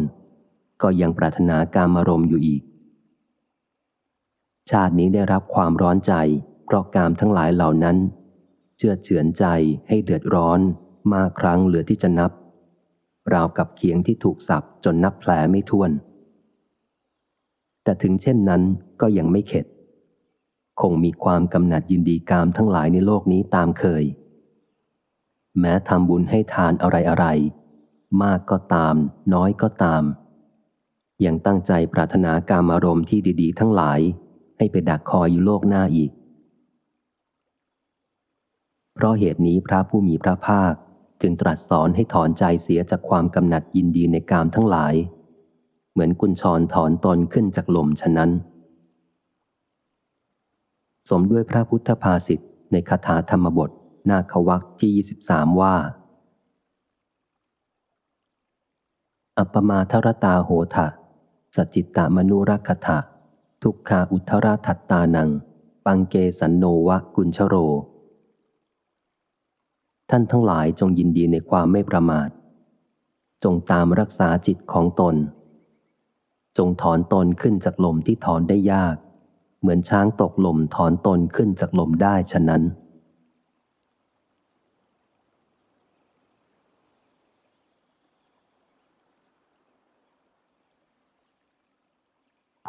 ก็ยังปรารถนาการมารมอยู่อีก ชาตินี้ได้รับความร้อนใจ เพราะกามทั้งหลายเหล่านั้น เชื่อเฉือนใจให้เดือดร้อน มากครั้งเหลือที่จะนับ ราวกับเขียงที่ถูกสับจนนับแผลไม่ท้วน แต่ถึงเช่นนั้นก็ยังไม่เข็ด คงมีความกำหนัดยินดีกามทั้งหลายในโลกนี้ตามเคย แม้ทำบุญให้ทานอะไรอะไรมากก็ตาม น้อยก็ตาม ยังตั้งใจปรารถนาการอารมณ์ที่ดี ๆ ทั้งหลาย ให้ไปดักคอยอยู่โลกหน้าอีก เพราะเหตุนี้พระผู้มีพระภาคจึงตรัสสอนให้ถอนใจเสียจากความกำหนัดยินดีในกามทั้งหลาย เหมือนกุญชรถอนตนขึ้นจากลมฉะนั้น สมด้วยพระพุทธภาษิตในคาถาธรรมบทนาควักที่ 23 ว่า อัปปมาทรตาโหทะ สจิตตมนุรักขะทุกขาอุทธราทัตตานัง ปังเกสันโนวะกุญชโร ท่านทั้งหลายจงยินดีในความไม่ประมาท จงตามรักษาจิตของตน จงถอนตนขึ้นจากลมที่ถอนได้ยาก เหมือนช้างตกลมถอนตนขึ้นจากลมได้ฉะนั้น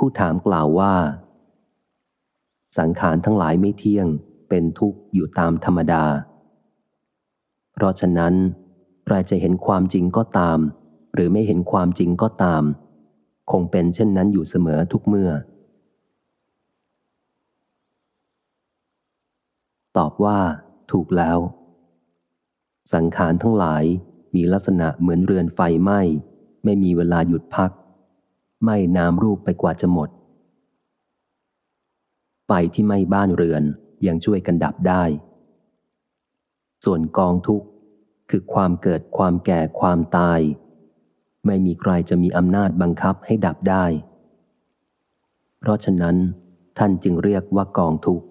ผู้ถามกล่าวว่า สังขารทั้งหลายไม่เที่ยงเป็นทุกข์อยู่ตามธรรมดา เพราะฉะนั้นใครจะเห็นความจริงก็ตาม หรือไม่เห็นความจริงก็ตาม คงเป็นเช่นนั้นอยู่เสมอทุกเมื่อ ตอบว่า ถูกแล้ว สังขารทั้งหลายมีลักษณะเหมือนเรือนไฟไหม้ ไม่มีเวลาหยุดพัก ไม่น้ำรูปไปกว่าจะหมด ไฟที่ไหม้บ้านเรือนยังช่วยกันดับได้ ส่วนกองทุกข์คือความเกิดความแก่ความตาย ไม่มีใครจะมีอำนาจบังคับให้ดับได้ เพราะฉะนั้นท่านจึงเรียกว่ากองทุกข์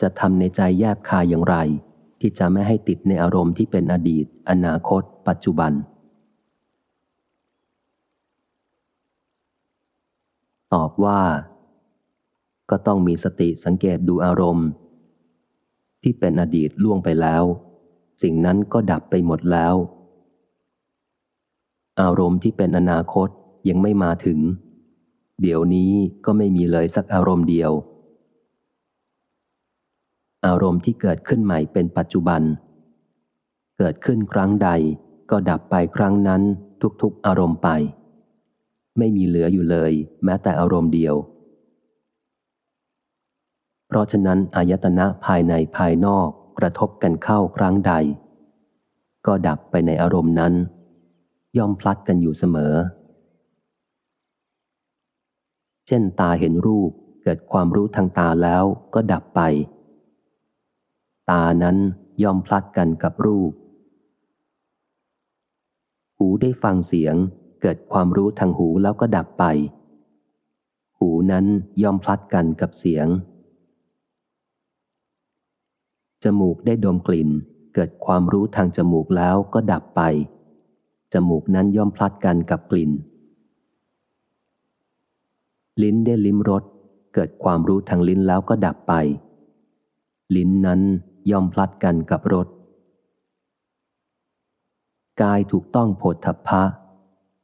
จะทำในใจแยบคายอย่างไร ที่จะไม่ให้ติดในอารมณ์ที่เป็นอดีต อนาคต ปัจจุบัน ตอบว่า ก็ต้องมีสติสังเกตดูอารมณ์ ที่เป็นอดีตล่วงไปแล้ว สิ่งนั้นก็ดับไปหมดแล้ว อารมณ์ที่เป็นอนาคตยังไม่มาถึง เดี๋ยวนี้ก็ไม่มีเลยสักอารมณ์เดียว อารมณ์ที่เกิดขึ้นใหม่เป็นปัจจุบัน เกิดขึ้นครั้งใดก็ดับไปครั้งนั้นทุกๆอารมณ์ไป ไม่มีเหลืออยู่เลย แม้แต่อารมณ์เดียว เพราะฉะนั้นอายตนะภายในภายนอกกระทบกันเข้าครั้งใด ก็ดับไปในอารมณ์นั้น ย่อมพลัดกันอยู่เสมอ เช่นตาเห็นรูปเกิดความรู้ทางตาแล้วก็ดับไป ตานั้นย่อมพลัดกันกับรูป หูได้ฟังเสียงเกิดความรู้ทางหูแล้วก็ดับไป หูนั้นย่อมพลัดกันกับเสียง จมูกได้ดมกลิ่น เกิดความรู้ทางจมูกแล้วก็ดับไป จมูกนั้นย่อมพลัดกันกับกลิ่น ลิ้นได้ลิ้มรสเกิดความรู้ทางลิ้นแล้วก็ดับไป ลิ้นนั้น ย่อมพลัดกันกับรถกายถูกต้องโพธพะ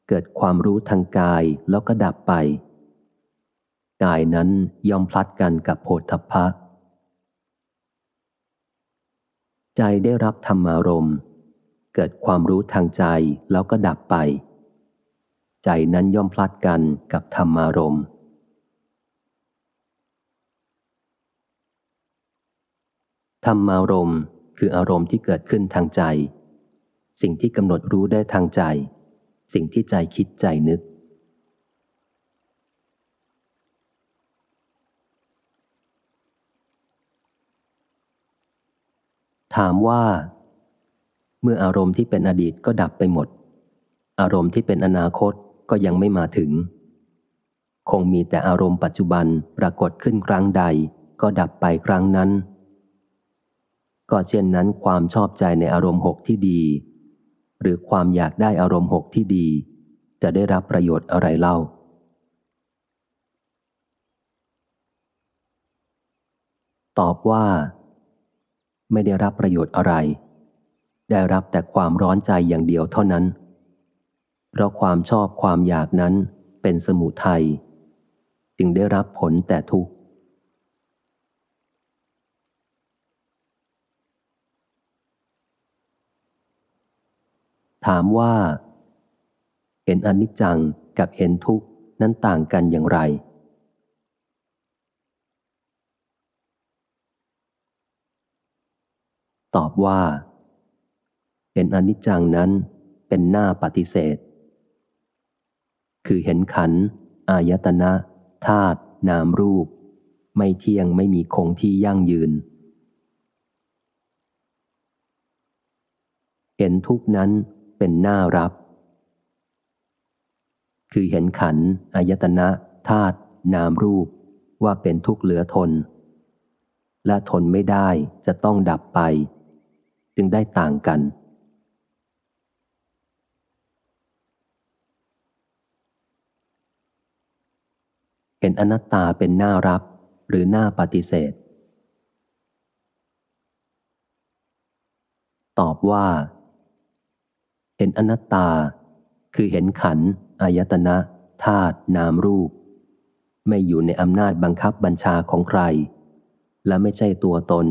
เกิดความรู้ทางกายแล้วก็ดับไป กายนั้นย่อมพลัดกันกับโพธพะ ใจได้รับธรรมารมณ์ เกิดความรู้ทางใจแล้วก็ดับไป ใจนั้นย่อมพลัดกันกับธรรมารมณ์ ธรรมารมณ์คืออารมณ์ที่เกิดขึ้นทางใจ สิ่งที่กำหนดรู้ได้ทางใจ สิ่งที่ใจคิดใจนึก ถามว่า เมื่ออารมณ์ที่เป็นอดีตก็ดับไปหมด อารมณ์ที่เป็นอนาคตก็ยังไม่มาถึง คงมีแต่อารมณ์ปัจจุบันปรากฏขึ้นครั้งใด ก็ดับไปครั้งนั้น ก็เช่นนั้นความชอบใจในอารมณ์หกที่ดี หรือความอยากได้อารมณ์หกที่ดี จะได้รับประโยชน์อะไรเล่า ตอบว่า ไม่ได้รับประโยชน์อะไร ได้รับแต่ความร้อนใจอย่างเดียวเท่านั้น เพราะความชอบความอยากนั้นเป็นสมุทัยจึงได้รับผลแต่ทุกข์ ถามว่า เห็นอนิจจังกับเห็นทุกข์นั้นต่างกันอย่างไร ตอบว่า เห็นอนิจจังนั้นเป็นหน้าปฏิเสธ คือเห็นขัน อายตนะธาตุนามรูป ไม่เที่ยงไม่มีคงที่ยั่งยืน เห็นทุกนั้น เป็นหน้ารับ คือเห็นขันอายตนะธาตุนามรูปว่าเป็นทุกข์เหลือทน และทนไม่ได้จะต้องดับไป จึงได้ต่างกัน เห็นอนัตตาเป็นหน้ารับหรือหน้าปฏิเสธ ตอบว่า ห็นอนัตตา คือเห็นขันอายตนะธาตุนามรูป ไม่อยู่ในอำนาจบังคับบัญชาของใคร และไม่ใช่ตัวตน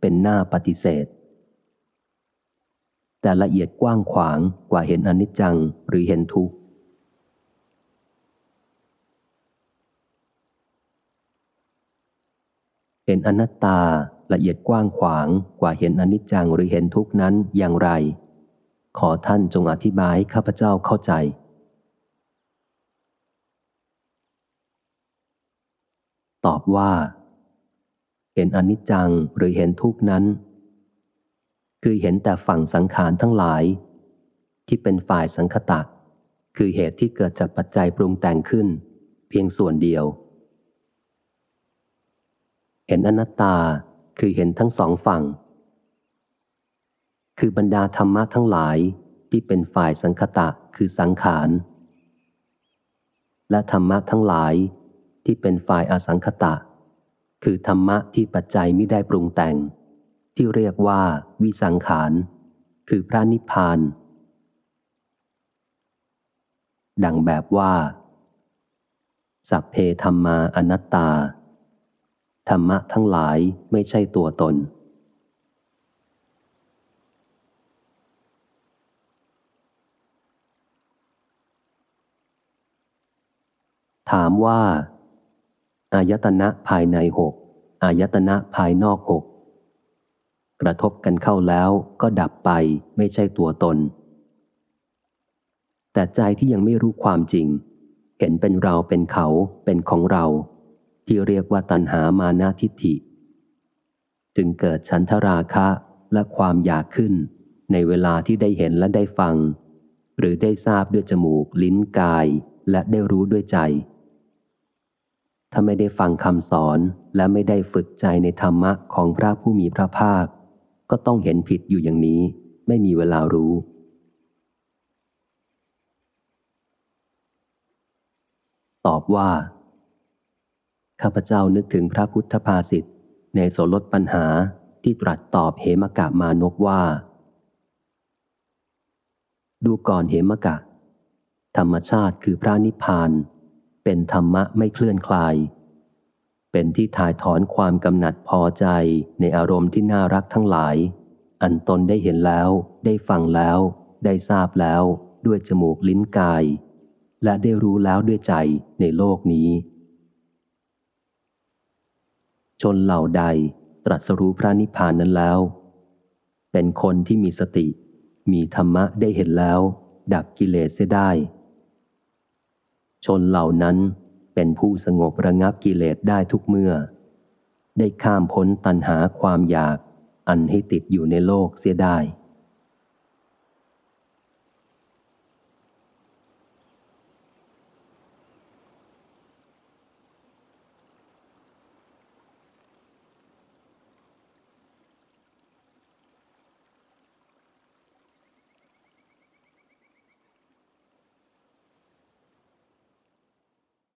เป็นหน้าปฏิเสธ แต่ละเอียดกว้างขวางกว่าเห็นอนิจจังหรือเห็นทุกข์เห็นอนัตตาละเอียดกว้างขวางกว่าเห็นอนิจจังหรือเห็นทุกข์นั้นอย่างไร ขอท่านจงอธิบายให้ข้าพเจ้าเข้าใจ ตอบว่า เห็นอนิจจังหรือเห็นทุกข์นั้น คือเห็นแต่ฝั่งสังขารทั้งหลาย ที่เป็นฝ่ายสังคตะ คือเหตุที่เกิดจากปัจจัยปรุงแต่งขึ้น เพียงส่วนเดียว เห็นอนัตตาคือเห็นทั้งสองฝั่ง คือบรรดาธรรมะทั้งหลายที่เป็นฝ่ายสังคตะคือสังขาร และธรรมะทั้งหลายที่เป็นฝ่ายอสังคตะ คือธรรมะที่ปัจจัยไม่ได้ปรุงแต่ง ที่เรียกว่าวิสังขาร คือพระนิพพาน ดังแบบว่าสัพเพธรรมาอนัตตา ธรรมะทั้งหลายไม่ใช่ตัวตน ถามว่า อายตนะภายในหกอายตนะภายนอกหกกระทบกันเข้าแล้วก็ดับไปไม่ใช่ตัวตน แต่ใจที่ยังไม่รู้ความจริง เห็นเป็นเราเป็นเขาเป็นของเรา ที่เรียกว่าตัณหามานาทิฏฐิ จึงเกิดฉันทราคะและความอยากขึ้น ในเวลาที่ได้เห็นและได้ฟัง หรือได้ทราบด้วยจมูกลิ้นกายและได้รู้ด้วยใจ ถ้าไม่ได้ฟังคำสอนและไม่ได้ฝึกใจในธรรมะของพระผู้มีพระภาค ก็ต้องเห็นผิดอยู่อย่างนี้ ไม่มีเวลารู้ ตอบว่า ข้าพเจ้านึกถึงพระพุทธภาษิตในโสลดปัญหาที่ตรัสตอบเหมกะมานกว่า ดูก่อนเหมกะ ธรรมชาติคือพระนิพพาน เป็นธรรมะไม่เคลื่อนคลาย เป็นที่ถ่ายถอนความกำหนัดพอใจในอารมณ์ที่น่ารักทั้งหลาย อันตนได้เห็นแล้ว ได้ฟังแล้ว ได้ทราบแล้ว ด้วยจมูกลิ้นกาย และได้รู้แล้วด้วยใจในโลกนี้ ชนเหล่าใดตรัสรู้พระนิพพานนั้นแล้ว เป็นคนที่มีสติ มีธรรมะได้เห็นแล้ว ดับกิเลสเสียได้ ชนเหล่านั้นเป็นผู้สงบระงับกิเลสได้ทุกเมื่อ ได้ข้ามพ้นตัณหาความอยาก อันให้ติดอยู่ในโลกเสียได้